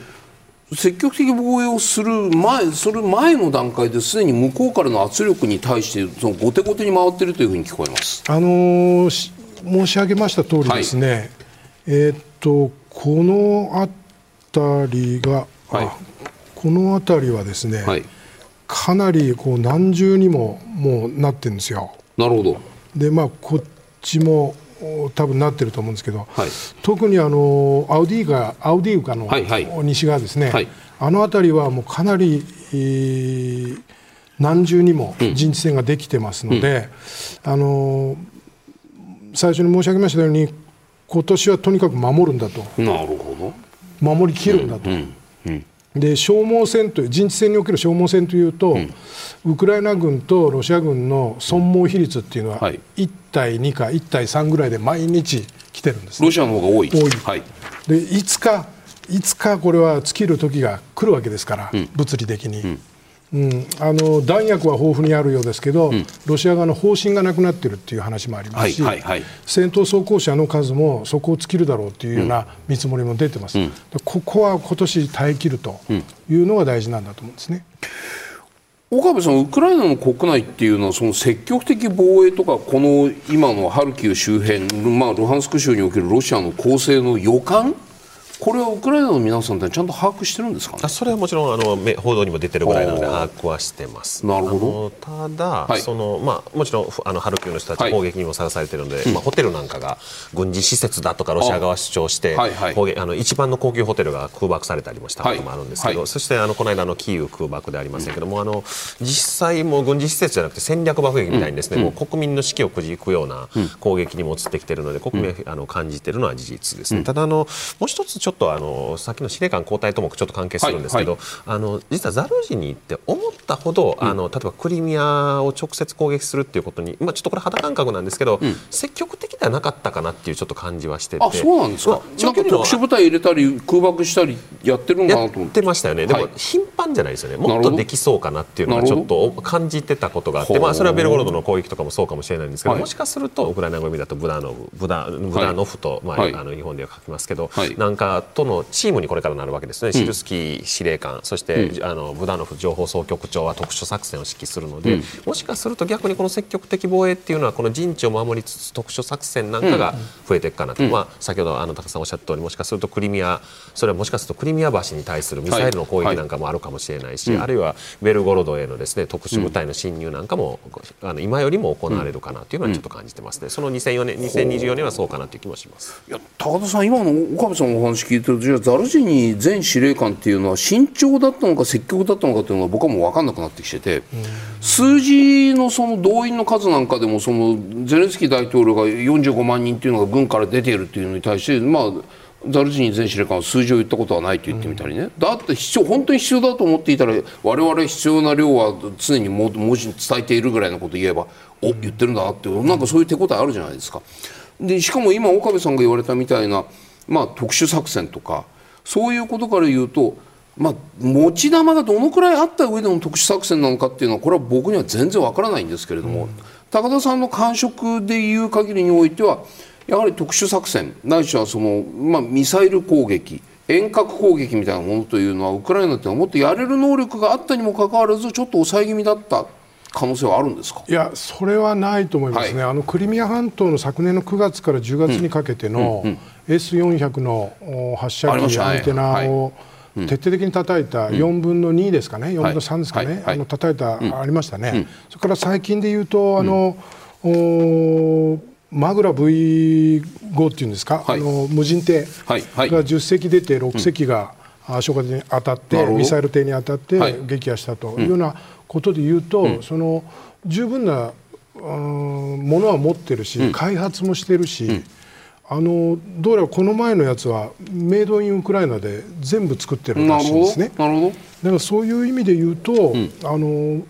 積極的防衛をする前それ前の段階ですでに向こうからの圧力に対してその後手後手に回っているというふうに聞こえます、あのー、申し上げました通りですね、はい、えー、っとこの辺りが、はい、この辺りはですね、はい、かなりこう何重にももうなってるんですよ。なるほど。でまあこっちも多分なってると思うんですけど、はい、特にあのアウディーガアウディーウカの西側ですね、はい。はい、あの辺りはもうかなり、えー、何重にも陣地戦ができてますので、うん、あの最初に申し上げましたように今年はとにかく守るんだと。なるほど。守りきるんだと。うんうんうんで消耗戦という陣地戦における消耗戦というと、うん、ウクライナ軍とロシア軍の損耗比率っていうのは1対2か1対3ぐらいで毎日来てるんです、ね、ロシアの方が多い。多い。はい。でいつかいつかこれは尽きる時が来るわけですから、うん、物理的に。うんうん、あの弾薬は豊富にあるようですけど、うん、ロシア側の方針がなくなっているという話もありますし、はいはいはい、戦闘装甲車の数も底を尽きるだろうというような見積もりも出てます、うん、ここは今年耐え切るというのが大事なんだと思うんですね。岡部さん、ウクライナの国内っていうのはその積極的防衛とかこの今のハルキウ周辺、まあ、ルハンスク州におけるロシアの攻勢の予感これはウクライナの皆さんってちゃんと把握してるんですか、ね、それはもちろんあの報道にも出てるぐらいなので把握はしてます。なるほど。ただ、はい、そのまあ、もちろんあのハルキウの人たち攻撃にもさらされているので、はい、まあ、ホテルなんかが軍事施設だとかロシア側主張して、はいはい、あの一番の高級ホテルが空爆されたりもしたこともあるんですけど、そしてあのこの間のキーウ空爆でありませんけども、うん、あの実際も軍事施設じゃなくて戦略爆撃みたいにですね、うん、もう国民の士気をくじくような攻撃にも移ってきているので国民あの感じているのは事実ですね。ただあのもう一つちょっとあのさっきの司令官交代ともちょっと関係するんですけど、はいはい、あの実はザルジニって思ったほど、うん、あの例えばクリミアを直接攻撃するっていうことに、まあ、ちょっとこれ肌感覚なんですけど、うん、積極的ではなかったかなっていうちょっと感じはしてて。あそうなんですか,、まあ、なんか特殊部隊入れたり空爆したりやってるのかなと思ってましたよね。でも、頻繁じゃないですよね。もっとできそうかなっていうのはちょっと感じてたことがあって、まあ、それはベルゴロドの攻撃とかもそうかもしれないんですけど、はい、もしかするとウクライナ語だとブダノブブダブダノフと、まあ、はい、あの日本では書きますけど、はい、なんかとのチームにこれからなるわけですですね、シルスキー司令官、そして、うん、あのブダノフ情報総局長は特殊作戦を指揮するので、うん、もしかすると逆にこの積極的防衛っていうのはこの陣地を守りつつ特殊作戦なんかが増えていくかなと、うん、まあ、先ほどあの高さんおっしゃった通りもしかするとクリミアそれはもしかするとクリミア橋に対するミサイルの攻撃なんかもあるかもしれないし、はいはい、あるいはベルゴロドへのですね特殊部隊の侵入なんかも、あの今よりも行われるかなというのはちょっと感じてますね、その2004年2024年はそうかなという気もします。いや高田さん今の岡部さんのお話聞いてるとじゃあザルジニ前司令官っていうのは慎重だったのか積極だったのかというのは僕はもう分かんなくなってきてて、数字のその動員の数なんかでもそのゼレンスキー大統領が45万人というのが軍から出ているというのに対して、まあ、ザルジニ前司令官は数字を言ったことはないと言ってみたりね、うん、だって必要本当に必要だと思っていたら我々必要な量は常に文字に伝えているぐらいのことを言えばお言ってるんだなってなんかそういう手応えあるじゃないですか。でしかも今岡部さんが言われたみたいな、まあ、特殊作戦とかそういうことから言うとまあ、持ち玉がどのくらいあった上での特殊作戦なのかっていうのはこれは僕には全然わからないんですけれども、うん、高田さんの感触でいう限りにおいてはやはり特殊作戦ないしはその、まあ、ミサイル攻撃遠隔攻撃みたいなものというのはウクライナってもっとやれる能力があったにもかかわらずちょっと抑え気味だった可能性はあるんですか？いやそれはないと思いますね、はい、あのクリミア半島の昨年の9月から10月にかけての、うんうんうん、S400 の発射機アンテナを、徹底的に叩いた4分の2ですかね、4分の3ですかね、あの叩いた、ありましたね、それから最近で言うと、あのマグラ V5 っていうんですか、あの無人艇が10隻出て6隻が消火に当たって、ミサイル艇に当たって撃破したというようなことで言うと、その十分なものは持ってるし、開発もしてるし、あのどうやらこの前のやつはメイドインウクライナで全部作ってるらしいんですね。なるほど。だからそういう意味で言うと、うん、あの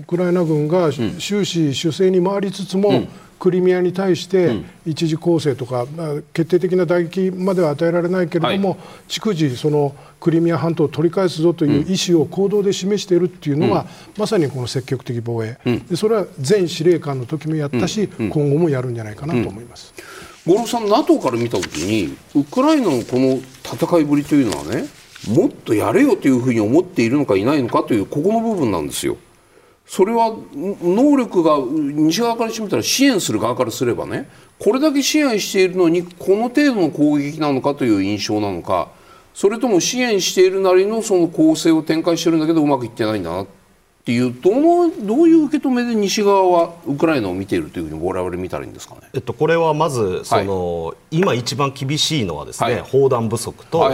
ウクライナ軍が終始守勢に回りつつも、うん、クリミアに対して一時攻勢とか、決定的な打撃までは与えられないけれども、はい、逐次そのクリミア半島を取り返すぞという意思を行動で示しているっていうのが、うん、まさにこの積極的防衛、うん、でそれは前司令官の時もやったし、今後もやるんじゃないかなと思います。五郎さん NATO から見た時にウクライナのこの戦いぶりというのはねもっとやれよというふうに思っているのかいないのかというここの部分なんですよ。それは能力が西側からしてみたら支援する側からすればねこれだけ支援しているのにこの程度の攻撃なのかという印象なのかそれとも支援しているなりのその攻勢を展開してるんだけどうまくいってないんだなっていうどのどういう受け止めで西側はウクライナを見ているというふうに我々見たらいいんですかね、えっと、これはまずその、はい、今一番厳しいのはですね、はい、砲弾不足と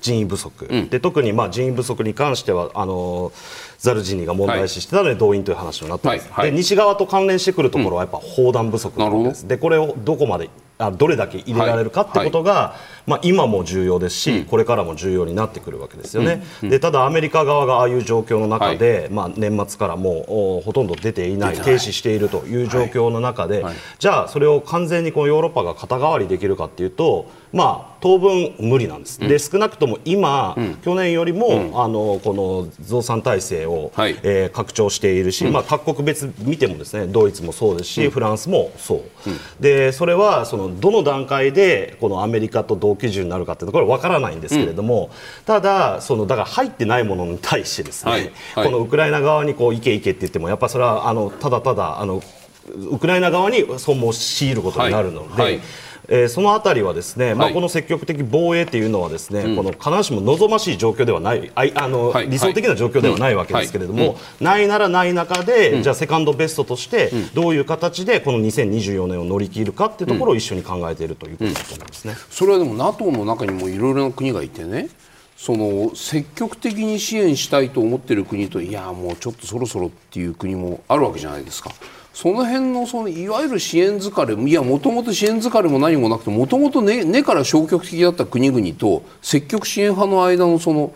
人員不足、うん、で特にまあ人員不足に関してはあのザルジニが問題視してたので動員という話になってます、はいはい、で西側と関連してくるところはやっぱ砲弾不足なんです、うん、でこれをどこまであどれだけ入れられるかってことが、はい、まあ、今も重要ですし、うん、これからも重要になってくるわけですよね、うん、でただ、アメリカ側がああいう状況の中で、はい、まあ、年末からもうほとんど出ていない停止しているという状況の中で、はい、じゃあ、それを完全にこのヨーロッパが肩代わりできるかっていうと、まあ、当分無理なんです、うん、で少なくとも今、うん、去年よりも、うん、あのこの増産体制を、はい、えー、拡張しているし、まあ、各国別見てもですねドイツもそうですし、フランスもそう、でそれはそのどの段階でこのアメリカと同基準になるかというところは分からないんですけれども、ただそのだから入ってないものに対してですね、はい。はい、このウクライナ側にこういけいけって言ってもやっぱそれはあのただただあのウクライナ側に損耗を強いることになるので。はいえー、そのあたりはですね、まあ、この積極的防衛というのはですね、この必ずしも望ましい状況ではないああの、理想的な状況ではないわけですけれども、ないならない中で、じゃあセカンドベストとしてどういう形でこの2024年を乗り切るかっていうところを一緒に考えているということだと思いますね、それはでも NATO の中にもいろいろな国がいてねその積極的に支援したいと思っている国といやもうちょっとそろそろっていう国もあるわけじゃないですか。その辺のそのいわゆる支援疲れいやもともと支援疲れも何もなくてもともと根から消極的だった国々と積極支援派の間のその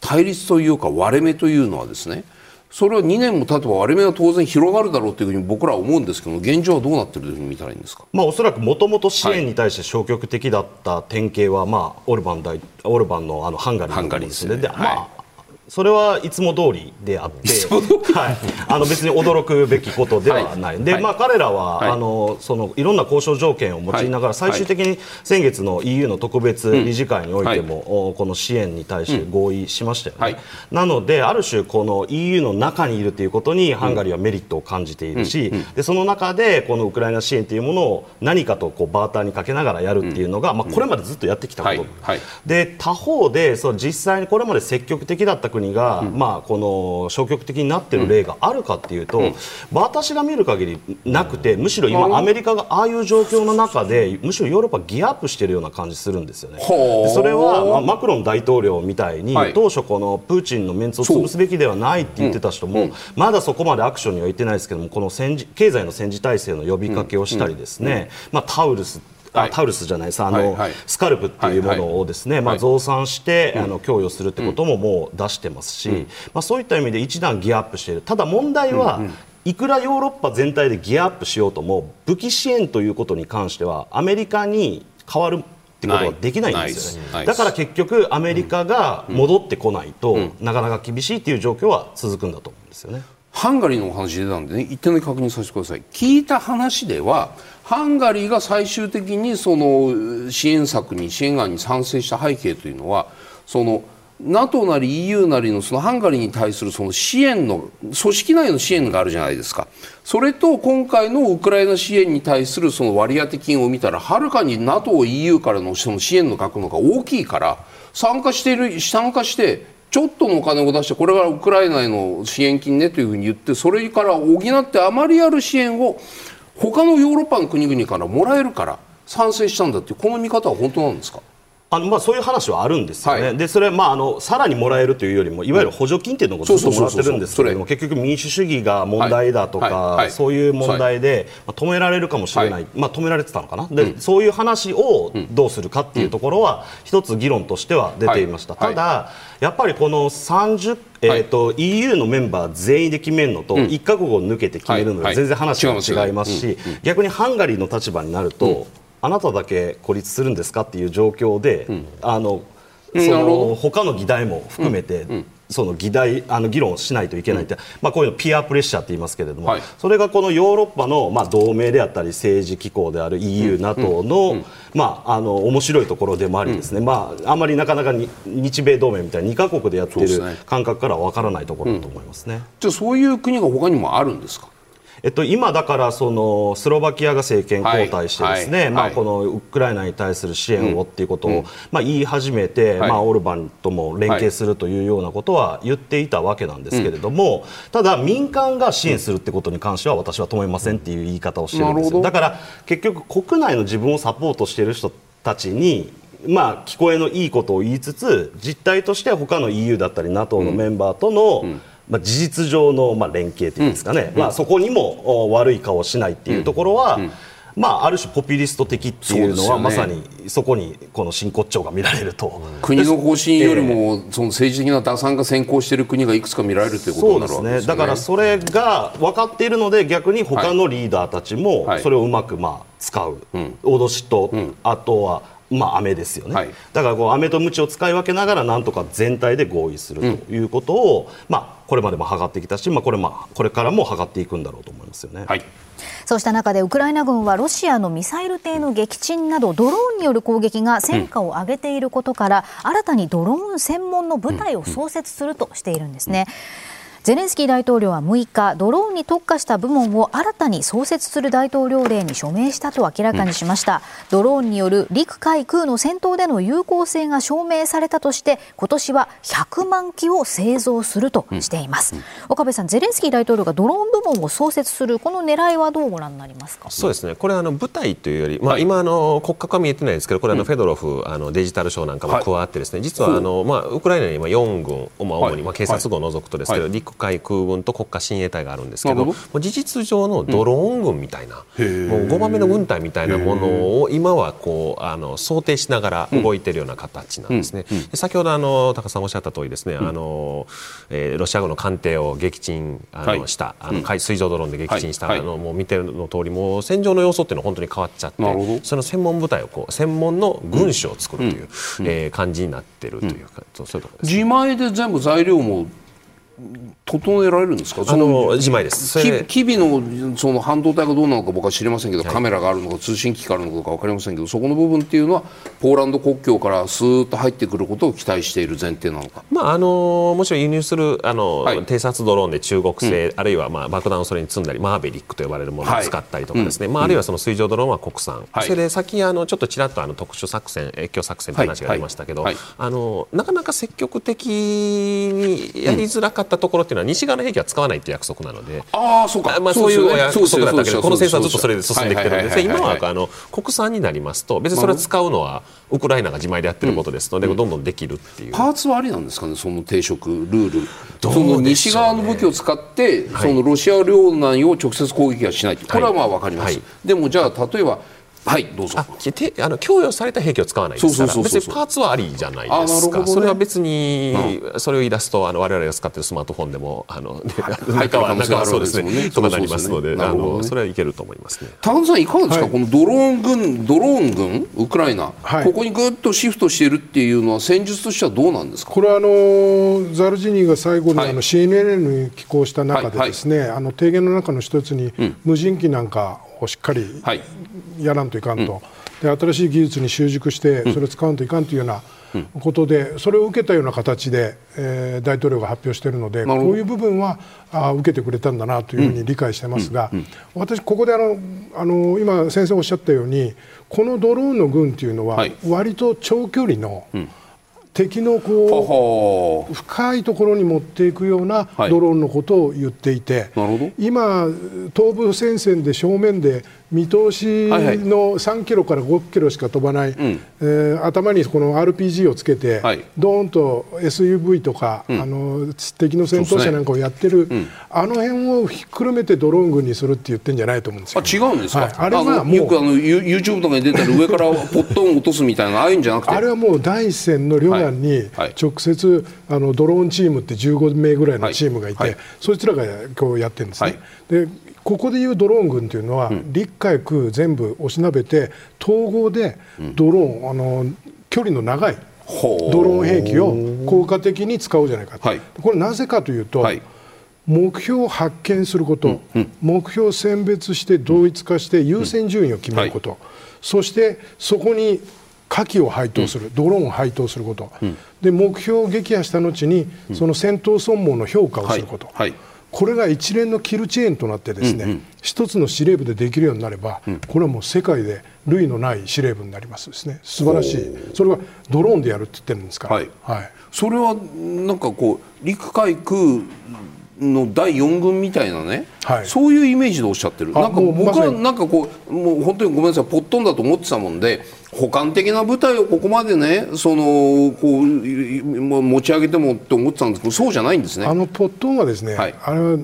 対立というか割れ目というのはですねそれは2年も経てば割れ目は当然広がるだろうというふうに僕らは思うんですけど現状はどうなっているというふうに見たらいいんですか、まあ、おそらくもともと支援に対して消極的だった典型は、まあ、オルバン大オルバンのあのハンガリーのですね。で、まあそれはいつも通りであって、はい、あの別に驚くべきことではない、はい、で、まあ、彼らは、はい、あのそのいろんな交渉条件を用いながら、最終的に先月の EU の特別理事会においても、うん、この支援に対して合意しましたよね、うん、なので、ある種、この EU の中にいるということにハンガリーはメリットを感じているし、うん、でその中で、このウクライナ支援というものを何かとこうバーターにかけながらやるっていうのが、まあ、これまでずっとやってきたこと、で他方でそう実際にこれまで積極的だった国国が、うん、まあ、この消極的になっている例があるかというと、うん、私が見る限りなくてむしろ今、アメリカがああいう状況の中でむしろヨーロッパギアアップしているような感じするんですよね。それは、まあ、マクロン大統領みたいに、はい、当初、このプーチンのメンツを潰すべきではないって言ってた人も、まだそこまでアクションには言ってないですけどもこの戦時経済の戦時体制の呼びかけをしたりですね、まあ、タウルスあタウルスじゃないです。あの、はいはい、スカルプっていうものをですね、まあ、増産して、あの供与するってことももう出してますし、まあ、そういった意味で一段ギアアップしている。ただ問題は、いくらヨーロッパ全体でギアアップしようとも武器支援ということに関してはアメリカに変わるってことはできないんですよね。だから結局アメリカが戻ってこないと、なかなか厳しいっていう状況は続くんだと思うんですよね。ハンガリーのお話出たんでね一点だけ確認させてください。聞いた話ではハンガリーが最終的にその支援策に支援案に賛成した背景というのはその NATO なり EU なりのそのハンガリーに対するその支援の組織内の支援があるじゃないですか。それと今回のウクライナ支援に対するその割当金を見たらはるかに NATO、EU からのその支援の額のが大きいから参加している参加してちょっとのお金を出してこれはウクライナへの支援金ねというふうに言ってそれから補ってあまりある支援を他のヨーロッパの国々からもらえるから賛成したんだっていうこの見方は本当なんですか？あのまあ、そういう話はあるんですよね、はい、でそれまああのさらにもらえるというよりもいわゆる補助金っていうのをずっともらってるんですけれども結局、民主主義が問題だとか、そういう問題で、まあ、止められるかもしれない、まあ、止められてたのかな。で、うん、そういう話をどうするかっていうところは、一つ議論としては出ていました。ただやっぱりこの30えーと EU のメンバー全員で決めるのと、1か国を抜けて決めるので全然話が違いますし、逆にハンガリーの立場になると、あなただけ孤立するんですかっていう状況で、あのその他の議題も含めて、その議題あの議論しないといけないって、まあ、こういうのピアプレッシャーって言いますけれども、はい、それがこのヨーロッパの、まあ、同盟であったり政治機構である EU、NATO の,、まあ、あの面白いところでもありですね、まあ、あまりなかなかに日米同盟みたいな2か国でやっている感覚からは分からないところだと思いますね、じゃあそういう国が他にもあるんですか？えっと、今、だからそのスロバキアが政権交代してですね、はい。はい、まあ、このウクライナに対する支援をっていうことを、うん、まあ、言い始めて、まあ、オルバンとも連携するというようなことは言っていたわけなんですけれども、ただ、民間が支援するってことに関しては私は止めませんっていう言い方をしてるんですよ。だから結局国内の自分をサポートしている人たちにまあ、聞こえのいいことを言いつつ実態として他の EU だったり NATO のメンバーとの、うんまあ、事実上のまあ連携というんですかね、まあ、そこにも悪い顔をしないっていうところは、まあ、ある種ポピュリスト的っていうのは、ね、まさにそこにこの真骨頂が見られると、国の方針よりも、その政治的な打算が先行している国がいくつか見られるということになるわけですね、ね、だからそれが分かっているので逆に他のリーダーたちもそれをうまくまあ使う、はい、脅しと、うん、あとはまあ、飴ですよね、はい、だからこう飴と鞭を使い分けながらなんとか全体で合意するということを、うん、まあ、これまでも図ってきたし、まあ、これまあこれからも図っていくんだろうと思いますよね。はいそうした中でウクライナ軍はロシアのミサイル艇の撃沈などドローンによる攻撃が戦果を上げていることから、うん、新たにドローン専門の部隊を創設するとしているんですね。うんゼレンスキー大統領は6日ドローンに特化した部門を新たに創設する大統領令に署名したと明らかにしました、うん、ドローンによる陸海空の戦闘での有効性が証明されたとして今年は100万機を製造するとしています、うん、岡部さんゼレンスキー大統領がドローン部門を創設するこの狙いはどうご覧になりますか？そうですね。これあの部隊というより、まあ、今あの骨格は見えてないですけどこれあのフェドロフ、あのデジタル省なんかも加わってですね、実はあの、まあ、ウクライナに今4軍、まあ、主に、まあ、警察軍を除くとですけど、陸海空軍と国家親衛隊があるんですけど事実上のドローン軍みたいな、うん、もう5番目の軍隊みたいなものを今はこうあの想定しながら動いているような形なんですね。先ほどあの高さんおっしゃった通りですね、あのえー、ロシア軍の艦艇を撃沈あの、はい、したあの海水上ドローンで撃沈した、はい、あのもう見てるの通りもう戦場の様相っていうのは本当に変わっちゃってその専門部隊をこう専門の軍種を作るという、うん、えー、感じになってるというか、そういうところです、自前で全部材料も整えられるんですか？あの自前です。機微のその半導体がどうなのか僕は知りませんけど、はい、カメラがあるのか通信機があるのか分かりませんけどそこの部分っていうのはポーランド国境からスーッと入ってくることを期待している前提なのか、まあ、あのもちろん輸入するあの、はい、偵察ドローンで中国製、うん、あるいは、まあ、爆弾をそれに積んだりマーベリックと呼ばれるものを使ったりとかですね、はい、まあ、あるいはその水上ドローンは国産、それで先あのちょっとちらっとあの特殊作戦越境作戦という話がありましたけど、あのなかなか積極的にやりづらかったところっていうのは西側の兵器は使わないという約束なので、あそうか、まあ、そういう約束だったけど、この戦争はずっとそれで進んできてるんです今はあの国産になりますと、別にそれを使うのはウクライナが自前でやってることですので、どんどんできるっていう。パーツはありなんですかね、その定食、ルール。その西側の武器を使って、そのロシア領内を直接攻撃はしないこれはまあ分かります。でもじゃあ例えばはいどうぞ。ああの供与された兵器を使わないですから。別にパーツはありじゃないですか、ね、それは別に、うん、それを言い出すとあの我々が使っているスマートフォンでもあの、中は中はそうですね。とかなりますので、ね、あのそれはいけると思いますね。田中さんいかがですか、はい、このドローン軍ドローン軍ウクライナ、はい、ここにぐっとシフトしているっていうのは戦術としてはどうなんですか？これはあのザルジニーが最後に、はい、あの CNN に寄稿した中でですね、あの提言の中の一つに、うん、無人機なんかをしっかりやらんといかんと、で新しい技術に習熟してそれを使わんといかんというようなことでそれを受けたような形で、えー、大統領が発表しているのでこういう部分はあ受けてくれたんだなというふうに理解してますが、私、ここであのあの今、先生おっしゃったようにこのドローンの軍というのは割と長距離の、うん敵のこう深いところに持っていくようなドローンのことを言っていて、今、東部戦線で正面で見通しの3キロから5キロしか飛ばない、はいえー、頭にこの RPG をつけて、はい、ドーンと SUV とか、うん、あの敵の戦闘車なんかをやってる、ね。うん、あの辺をひっくるめてドローン軍にするって言ってんじゃないと思うんですよ、あ違うんですか、はい、あれはもうよくあの YouTube とかに出たら上からポットン落とすみたいなああいうんじゃなくて。あれはもう第一線の旅団に直接、あのドローンチームって15名ぐらいのチームがいて、そいつらがこうやってるんですね。でここでいうドローン軍というのは、うん、陸海空全部押しなべて統合でドローン、うん、あの距離の長いドローン兵器を効果的に使おうじゃないかと、はい、これなぜかというと、はい、目標を発見すること、うん、目標を選別して同一化して優先順位を決めること、はい、そしてそこに火器を配当する、ドローンを配当すること、で目標を撃破した後にその戦闘損耗の評価をすること。はいこれが一連のキルチェーンとなってですね、うんうん、一つの司令部でできるようになれば、うん、これはもう世界で類のない司令部になりますですね。素晴らしい。それはドローンでやるって言ってるんですから、はい、はい、それはなんかこう陸海空の第4軍みたいなね、はい、そういうイメージでおっしゃってる。なんか僕はなんかこうもう本当にごめんなさい。ポットンだと思ってたもんで補完的な部隊をここまでねそのこう持ち上げてもって思ってたんですけどそうじゃないんですね。あのポットンはですね、はい、あれ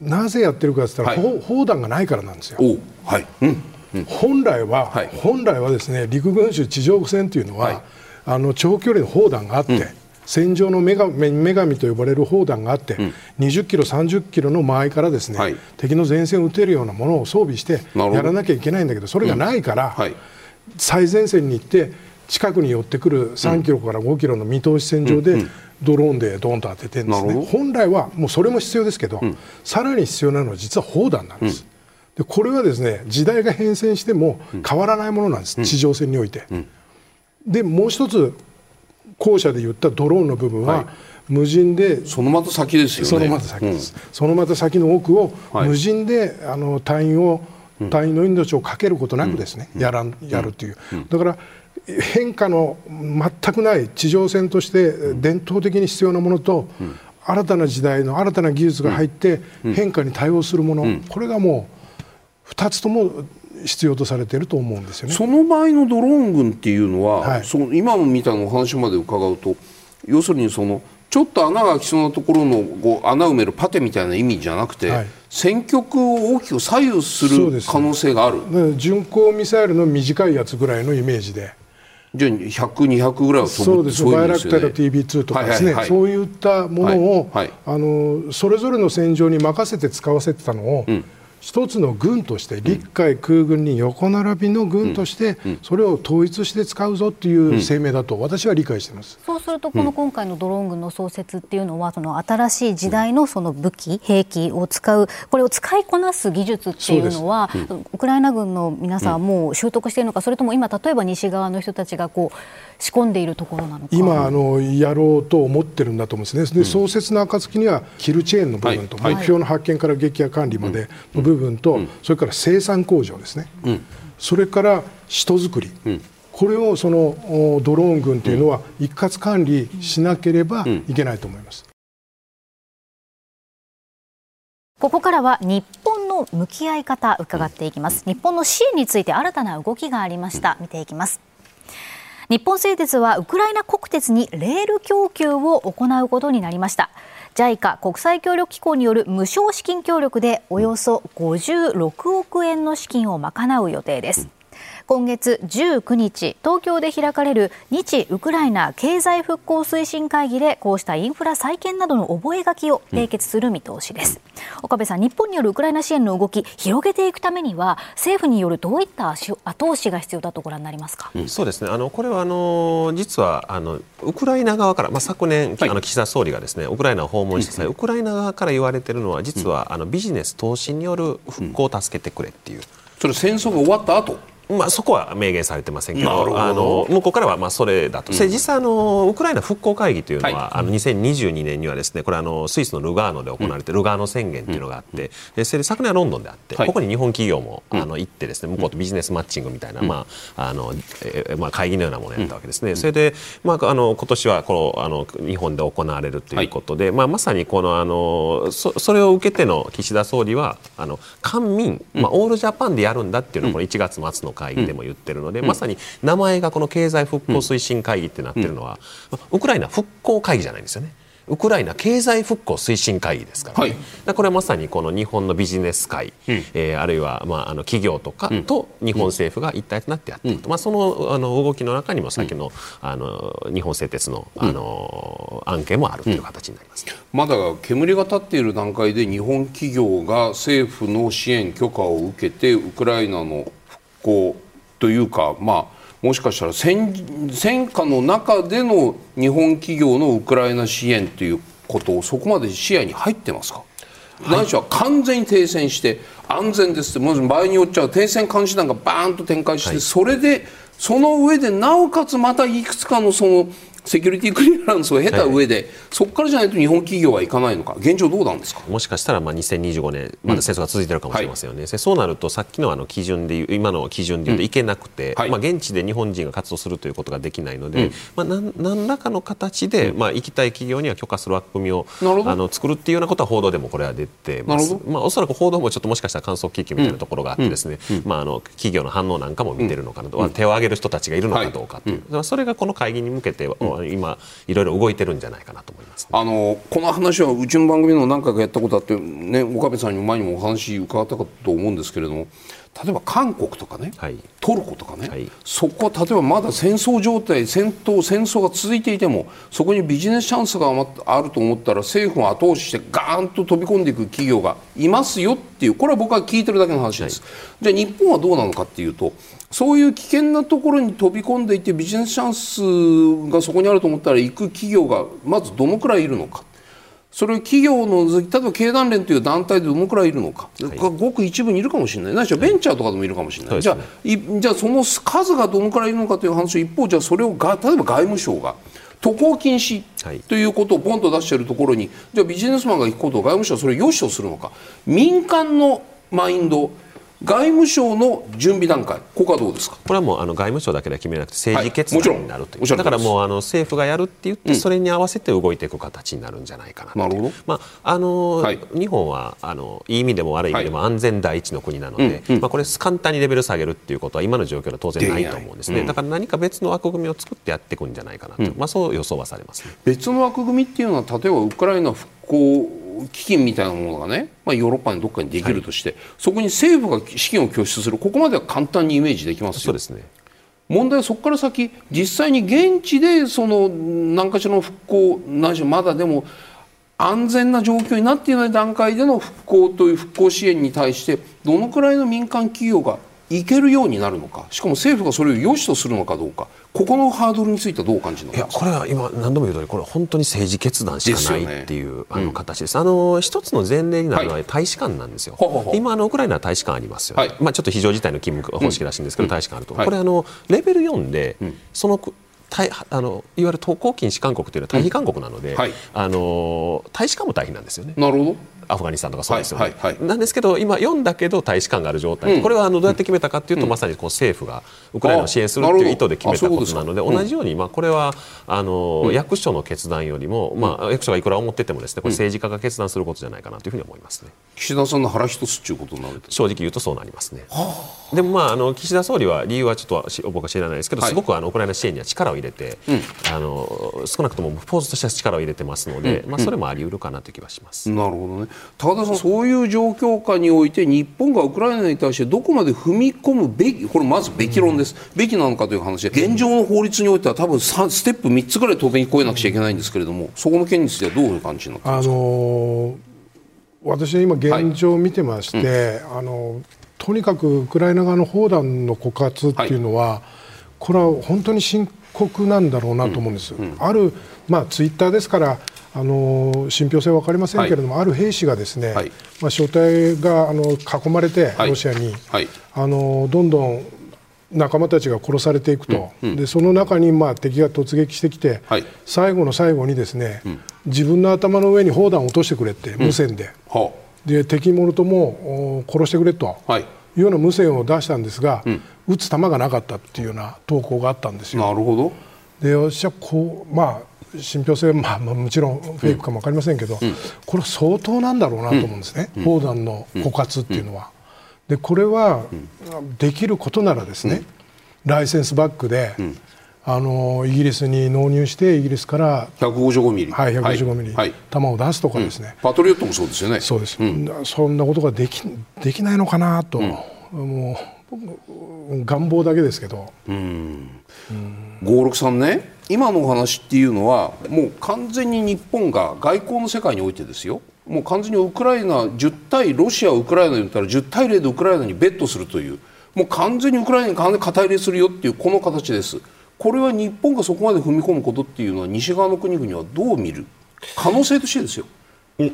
なぜやってるかって言ったら、はい、砲弾がないからなんですよ。はい。うん。うん、本来は、はい、本来はですね陸軍種地上戦というのは、あの長距離の砲弾があって、うん。戦場の女神女神と呼ばれる砲弾があって、うん、20キロ、30キロの間合いからですね、はい、敵の前線を撃てるようなものを装備してやらなきゃいけないんだけどそれがないから、うん。はい、最前線に行って近くに寄ってくる3キロから5キロの見通し線上で、ドローンでドーンと当ててるんですね。本来はもうそれも必要ですけど、うん、さらに必要なのは実は砲弾なんです。でこれはですね時代が変遷しても変わらないものなんです、地上戦において。でもう一つ後者で言ったドローンの部分は、はい、無人でそのまた先ですよね。そのまた先です、うん、そのまた先の奥を無人で、はい、あの隊員を隊員の命をかけることなくですね、うん、やらんやるという、うん、だから変化の全くない地上戦として伝統的に必要なものと、新たな時代の新たな技術が入って変化に対応するもの、これがもう2つとも必要とされていると思うんですよね。その場合のドローン軍っていうのは、はい、その今みたいなお話まで伺うと要するにそのちょっと穴が開きそうなところのこう穴埋めるパテみたいな意味じゃなくて、はい、戦局を大きく左右する可能性がある。巡航ミサイルの短いやつぐらいのイメージで。じゃあ100、200ぐらいは飛ぶそうですバイラクタル TB2 とかですね、はいはいはい、そういったものを、はいはい、あのそれぞれの戦場に任せて使わせてたのを、うん一つの軍として陸海空軍に横並びの軍としてそれを統一して使うぞという声明だと私は理解しています、そうするとこの今回のドローン軍の創設っていうのはその新しい時代のその武器兵器を使うこれを使いこなす技術っていうのはウクライナ軍の皆さんはもう習得しているのかそれとも今例えば西側の人たちがこう仕込んでいるところなのか。今あのやろうと思ってるんだと思うんですね。で創設の暁にはキルチェーンの部分と、目標の発見から撃破管理までの部分と、それから生産工場ですね、それから人作り、これをそのドローン軍というのは一括管理しなければいけないと思います。ここからは日本の向き合い方伺っていきます。日本の支援について新たな動きがありました。見ていきます。日本製鉄はウクライナ国鉄にレール供給を行うことになりました。JICA 国際協力機構による無償資金協力でおよそ56億円の資金を賄う予定です。今月19日東京で開かれる日ウクライナ経済復興推進会議でこうしたインフラ再建などの覚書を締結する見通しです、うん、岡部さん日本によるウクライナ支援の動き広げていくためには政府によるどういった後押しが必要だとご覧になりますか、うん、そうですね。あのこれはあの実はあのウクライナ側から、まあ、昨年、はい、あの岸田総理がですねウクライナを訪問した際、うん、ウクライナ側から言われているのは実は、あのビジネス投資による復興を助けてくれっていう。それ戦争が終わった後？まあ、そこは明言されてませんけどあの向こうからはまあそれだと、うん、実際あのウクライナ復興会議というのは、はい、あの2022年にはですねこれあのスイスのルガーノで行われて、うん、ルガーノ宣言というのがあって、うん、それで昨年はロンドンであって、はい、ここに日本企業もあの行ってですね向こうとビジネスマッチングみたいな、まああのえまあ、会議のようなものをやったわけですね、それで、まあ、あの今年はこのあの日本で行われるということで、はい、まあ、まさにこのあのそそれを受けての岸田総理はあの官民、まあ、オールジャパンでやるんだっていうのをこの1月末の会議でも言ってるるので、まさに名前がこの経済復興推進会議ってなってるのは、ウクライナ復興会議じゃないんですよね。ウクライナ経済復興推進会議ですから、ね、はい、これはまさにこの日本のビジネス界、うん、えー、あるいは、まあ、あの企業とかと日本政府が一体となってやっていると、うん、まあ、そのあの動きの中にも先の,、あの日本製鉄のあの、案件もあるという形になります、まだ煙が立っている段階で日本企業が政府の支援許可を受けてウクライナの復興というか、まあ、もしかしたら戦戦火の中での日本企業のウクライナ支援ということをそこまで視野に入ってますか、はい、ないしは完全に停戦して安全です。って場合によっちゃ停戦監視団がバーンと展開して、はい、それでその上でなおかつまたいくつかのそのセキュリティクリアランスを経た上で、はい、そこからじゃないと日本企業はいかないのか、現状どうなんですか？もしかしたらまあ2025年、まだ戦争が続いてるかもしれませんよね、うんはい、そうなると、さっきのあの基準でいう、今の基準でいうといけなくて、うんはい、まあ、現地で日本人が活動するということができないので、うん、まあ、何何らかの形で、まあ、行きたい企業には許可する枠組みをあの作るっていうようなことは報道でもこれは出てます、まあ、おそらく報道もちょっともしかしたら観測気球みたいなところがあってですね、まあ、あの企業の反応なんかも見てるのかなと、手を挙げる人たちがいるのかどうかという、それがこの会議に向けて、今、いろいろ動いてるんじゃないかなと思います、ね、あのこの話はうちの番組の何回かやったことあって、ね、岡部さんにも前にもお話伺ったかと思うんですけれども例えば韓国とかね、はい、トルコとかね、はい、そこは例えばまだ戦争状態戦闘戦争が続いていてもそこにビジネスチャンスがあると思ったら政府が後押ししてガーンと飛び込んでいく企業がいますよっていうこれは僕は聞いてるだけの話です、はい、じゃあ日本はどうなのかっていうとそういう危険なところに飛び込んでいてビジネスチャンスがそこにあると思ったら行く企業がまずどのくらいいるのか。それ企業の例えば経団連という団体でどのくらいいるのか、はい、ごく一部にいるかもしれないな。いしはベンチャーとかでもいるかもしれない、はい、じゃあじゃあその数がどのくらいいるのかという話一方じゃあそれをが例えば外務省が渡航禁止ということをポンと出しているところにじゃあビジネスマンが行くことを外務省はそれを良しとするのか。民間のマインド外務省の準備段階、ここはどうですか？これはもうあの外務省だけで決めなくて政治決断になるという、はい、だからもうあの政府がやるって言って、それに合わせて動いていく形になるんじゃないかななるほど、まああの、はい、日本はあのいい意味でも悪い意味でも安全第一の国なので、はい、まあ、これ簡単にレベル下げるっていうことは今の状況では当然ないと思うんですね、うん、だから何か別の枠組みを作ってやっていくんじゃないかなと、うん、まあ、そう予想はされます、ね、別の枠組みっていうのは例えばウクライナ復興基金みたいなものがね、まあ、ヨーロッパにどっかにできるとして、はい、そこに政府が資金を拠出するここまでは簡単にイメージできますよ。そうですね問題はそこから先実際に現地でその何かしらの復興ないしまだでも安全な状況になっていない段階での復興という復興支援に対してどのくらいの民間企業がいけるようになるのか？しかも政府がそれを良しとするのかどうか？ここのハードルについてはどう感じるいやこれは今何度も言う通りこれは本当に政治決断しかないっていう、ね、あの形です、うん、あの一つの前例になるのは大使館なんですよ、はい、今あのウクライナは大使館ありますよ、ね、はい、まあ、ちょっと非常事態の勤務方式らしいんですけど、うん、大使館あると、はい、これあのレベル4で、その対あのいわゆる渡航禁止勧告というのは退避勧告なので、あの大使館も大変なんですよね。なるほどアフガニスタンとかそうですよね、はいはいはい、なんですけど今読んだけど大使館がある状態、うん、これはあのどうやって決めたかというと、うん、まさにこう政府がウクライナを支援するという意図で決めたことなので同じように、まあ、これはあの、役所の決断よりも、まあ、役所がいくら思っててもですねこれ政治家が決断することじゃないかなというふうに思いますね。岸田さんの腹一つということになる正直言うとそうなりますね。でも、まあ、あの岸田総理は理由はちょっと僕は知らないですけど、すごくあのウクライナ支援には力を入れて、あの少なくともポーズとしては力を入れてますので、まあ、それもあり得るかなという気はします。なるほどね高田さんそう。いう状況下において日本がウクライナに対してどこまで踏み込むべきこれまずべき論です、うん、べきなのかという話で。現状の法律においては多分ステップ3つぐらい当然超えなくちゃいけないんですけれどもそこの件についてはどういう感じになってますか、あのー、私は今現状を見てまして、はい。うん、あのとにかくウクライナ側の砲弾の枯渇っていうのは、はい、これは本当に深刻なんだろうなと思うんです。うん、あるまあツイッターですからあの信憑性は分かりませんけれども、はい、ある兵士がですね、はい、まあ、小隊があの囲まれて、ロシアに、はい、あのどんどん仲間たちが殺されていくと、うんうん、でその中にまあ敵が突撃してきて、最後の最後にですね、うん、自分の頭の上に砲弾を落としてくれって、無線で、で敵もろとも殺してくれと。い。うような無線を出したんですが、撃つ弾がなかったっていうような投稿があったんですよ。なるほどで私はこう、まあ信憑性は、まあ、まあ、もちろんフェイクかも分かりませんけど、うん、これは相当なんだろうなと思うんですね、砲弾の枯渇っていうのは。でこれはできることならですね、ライセンスバックで、あのイギリスに納入してイギリスから155ミリ、はい、155ミリ、はい、弾を出すとかですね、パトリオットもそうですよね。そうです、うん、そんなことができできないのかなと、うん、もう願望だけですけど。うん。563ね今のお話っていうのはもう完全に日本が外交の世界においてですよ。もう完全にウクライナ10対ロシアウクライナで言ったら10対0でウクライナにベットするという。もう完全にウクライナに完全に肩入れするよっていうこの形です。これは日本がそこまで踏み込むことっていうのは西側の国々はどう見る？可能性としてですよ。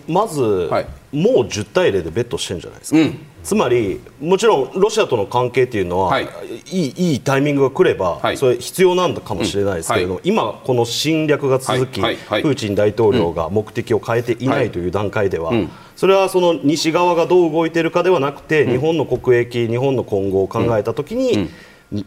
まず、はい、もう10対0でベットしてるんじゃないですか、うん、つまり、もちろんロシアとの関係というのは、はい、いいいいタイミングが来れば、はい、それ必要なんだかもしれないですけれども、うん、今、この侵略が続き、プーチン大統領が目的を変えていないという段階では、それはその西側がどう動いているかではなくて、日本の国益、日本の今後を考えたときに、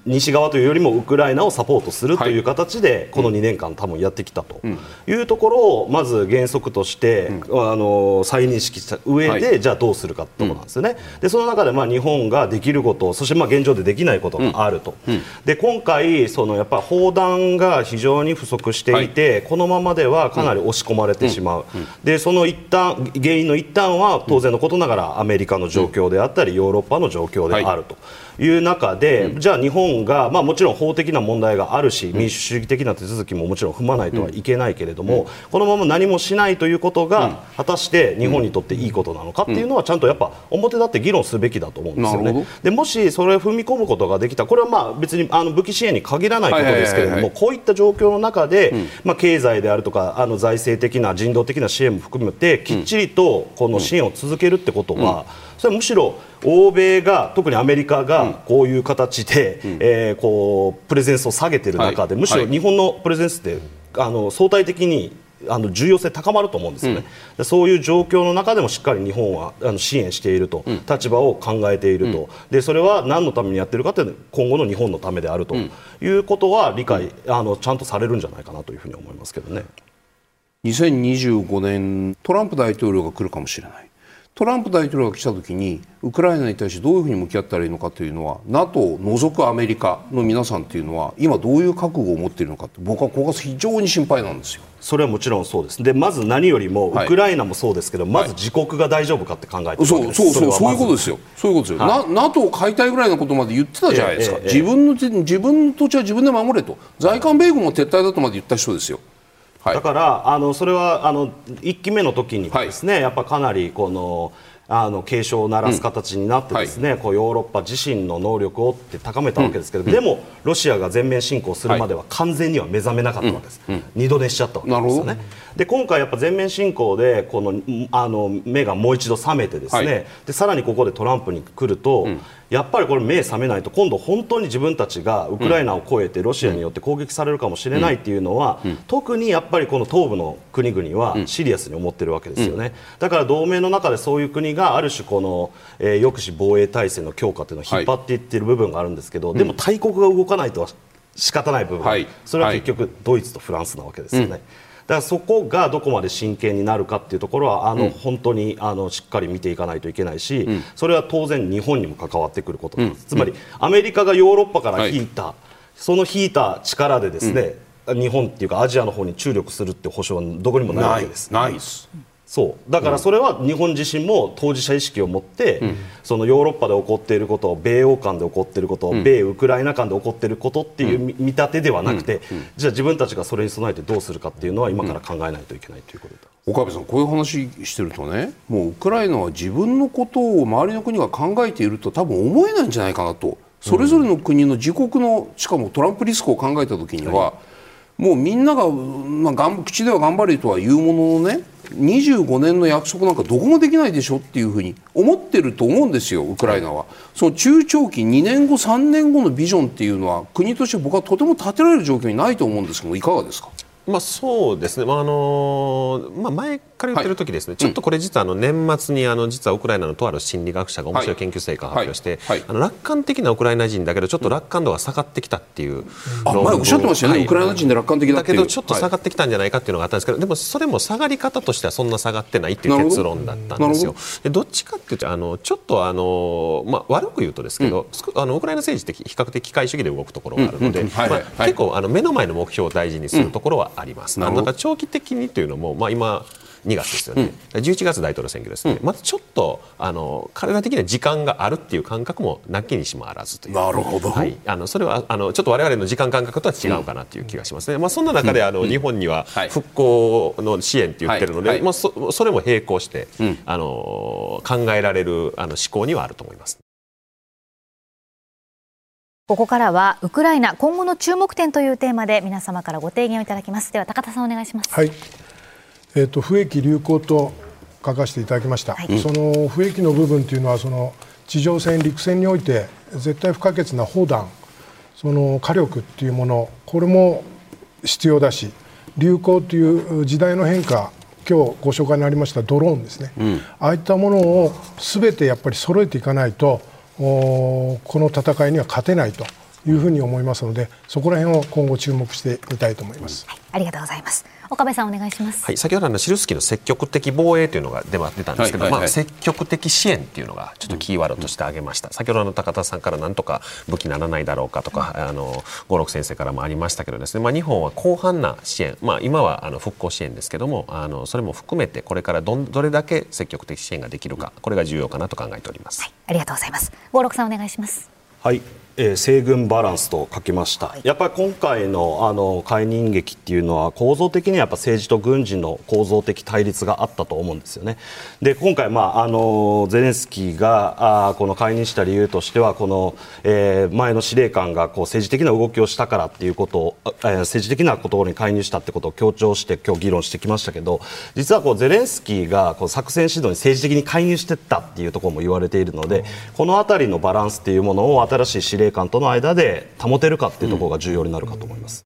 西側というよりもウクライナをサポートするという形でこの2年間多分やってきたというところをまず原則としてあの再認識した上でじゃあどうするかってところなんですよね。でその中でまあ日本ができることそしてまあ現状でできないことがあると。で今回そのやっぱ砲弾が非常に不足していてこのままではかなり押し込まれてしまう。でその一旦原因の一端は当然のことながらアメリカの状況であったりヨーロッパの状況であると。いう中で、じゃあ日本が、まあ、もちろん法的な問題があるし民主主義的な手続きももちろん踏まないとはいけないけれども、このまま何もしないということが、果たして日本にとっていいことなのかっていうのはちゃんとやっぱ表立って議論すべきだと思うんですよね。でもしそれを踏み込むことができたこれはまあ別にあの武器支援に限らないことですけれども、こういった状況の中で、まあ、経済であるとかあの財政的な人道的な支援も含めてきっちりとこの支援を続けるってことは、それはむしろ欧米が特にアメリカがこういう形で、うん、えー、こうプレゼンスを下げている中で、はい、むしろ日本のプレゼンスってあの相対的にあの重要性高まると思うんですよね、うん、そういう状況の中でもしっかり日本はあの支援していると、うん、立場を考えていると、うん、でそれは何のためにやっているかというと今後の日本のためであるということは理解、あのちゃんとされるんじゃないかなというふうに思いますけどね。2025年トランプ大統領が来るかもしれないトランプ大統領が来た時にウクライナに対してどういうふうに向き合ったらいいのかというのは NATO を除くアメリカの皆さんというのは今どういう覚悟を持っているのかって僕はここが非常に心配なんですよ。それはもちろんそうです。でまず何よりもウクライナもそうですけど、はい、まず自国が大丈夫かって考えてるそうそうそうそういうことですよ。そういうことですよ、はい、NATO を買いたいぐらいのことまで言ってたじゃないですか、えええ、自分の自分の土地は自分で守れと。在韓米軍も撤退だとまで言った人ですよはい、だからあのそれはあの1期目の時にですね、はい、やっぱかなりこのあの警鐘を鳴らす形になってですね、うん。はい、こうヨーロッパ自身の能力をって高めたわけですけど、うん、でもロシアが全面侵攻するまでは完全には目覚めなかったわけです、はい、二度寝しちゃったわけですよね。で今回やっぱ全面侵攻でこのあの目がもう一度覚めてですね、はい、でさらにここでトランプに来ると、うん、やっぱりこれ目覚めないと今度本当に自分たちがウクライナを越えてロシアによって攻撃されるかもしれないっていうのは、うん、特にやっぱりこの東部の国々はシリアスに思ってるわけですよね、だから同盟の中でそういう国がある種この、えー、抑止防衛体制の強化というのを引っ張っていっている部分があるんですけど、でも大国が動かないとは仕方ない部分、はい、それは結局ドイツとフランスなわけですよね。だからそこがどこまで真剣になるかっていうところはあの、うん、本当にあのしっかり見ていかないといけないし、うん、それは当然日本にも関わってくることなんです、つまりアメリカがヨーロッパから引いた、はい、その引いた力でですね、日本っていうかアジアの方に注力するっていう保証はどこにもないわけです。ない。ですそう。だからそれは日本自身も当事者意識を持って、うん、そのヨーロッパで起こっていること米欧間で起こっていること、うん、米ウクライナ間で起こっていることっていう見立てではなくて、うん、じゃあ自分たちがそれに備えてどうするかっていうのは今から考えないといけないということだ。岡部さんこういう話してるとねもうウクライナは自分のことを周りの国が考えていると多分思えないんじゃないかなと。それぞれの国の自国のしかもトランプリスクを考えた時には、はい、もうみんなが、まあ、口では頑張れとは言うもののね25年の約束なんかどこもできないでしょっていうふうに思ってると思うんですよ、ウクライナは。その中長期2年後、3年後のビジョンっていうのは国として僕はとても立てられる状況にないと思うんですけどいかがですか？まあ、そうですね、まああのまあ、前から言ってる時ですね、はい、ちょっとこれ実はあの年末にあの実はウクライナのとある心理学者が面白い研究成果を発表して、はい。はい、あの楽観的なウクライナ人だけどちょっと楽観度が下がってきたっていう、うん、あ前おっしゃってましたよね、ウクライナ人で楽観的だけどちょっと下がってきたんじゃないかっていうのがあったんですけど、でもそれも下がり方としてはそんな下がってないっていう結論だったんですよ。でどっちかっていうとあのちょっとあの、まあ、悪く言うとですけど、うん、あのウクライナ政治って比較的機械主義で動くところがあるので、結構あの目の前の目標を大事にするところはあります。なんか長期的にというのも、まあ、今2月ですよね、うん、11月大統領選挙ですね、うん、まずちょっとあの彼ら的には時間があるっていう感覚もなきにしもあらずという。なるほど、はい、あのそれはあのちょっと我々の時間感覚とは違うかなという気がしますね、うん、まあ、そんな中であの、日本には復興の支援って言ってるので、はい。はい、まあ、そそれも並行して、あの考えられるあの思考にはあると思います。ここからはウクライナ今後の注目点というテーマで皆様からご提言をいただきます。では高田さんお願いします。はい。えーと、不益流行と書かせていただきました、はい、その不益の部分というのはその地上戦、陸戦において絶対不可欠な砲弾その火力っていうものこれも必要だし流行という時代の変化今日ご紹介にありましたドローンですね、うん、ああいったものをすべてやっぱり揃えていかないとこの戦いには勝てないというふうに思いますのでそこら辺を今後注目してみたいと思います、はい、ありがとうございます。岡部さんお願いします、はい、先ほどのシルスキーの積極的防衛というのが出たんですけど、はいはいはい、まあ、積極的支援っていうのがちょっとキーワードとして挙げました、うん、先ほどの高田さんからなんとか武器ならないだろうかとか、うん、あの五六先生からもありましたけどですね、まあ、日本は広範な支援、まあ、今はあの復興支援ですけどもあのそれも含めてこれからどどれだけ積極的支援ができるかこれが重要かなと考えております、はい、ありがとうございます。五六さんお願いします。はいえー、西軍バランスと書きました、はい、やっぱり今回のあの解任劇っていうのは構造的にはやっぱ政治と軍事の構造的対立があったと思うんですよね。で今回、まあ、あのゼレンスキーがあこの解任した理由としてはこの、えー、前の司令官がこう政治的な動きをしたからっていうことを、えー、政治的なことに介入したってことを強調して今日議論してきましたけど実はこうゼレンスキーがこう作戦指導に政治的に介入していったっていうところも言われているのでこの辺りのバランスっていうものを新しい司令米韓との間で保てるかっていうところが重要になるかと思います。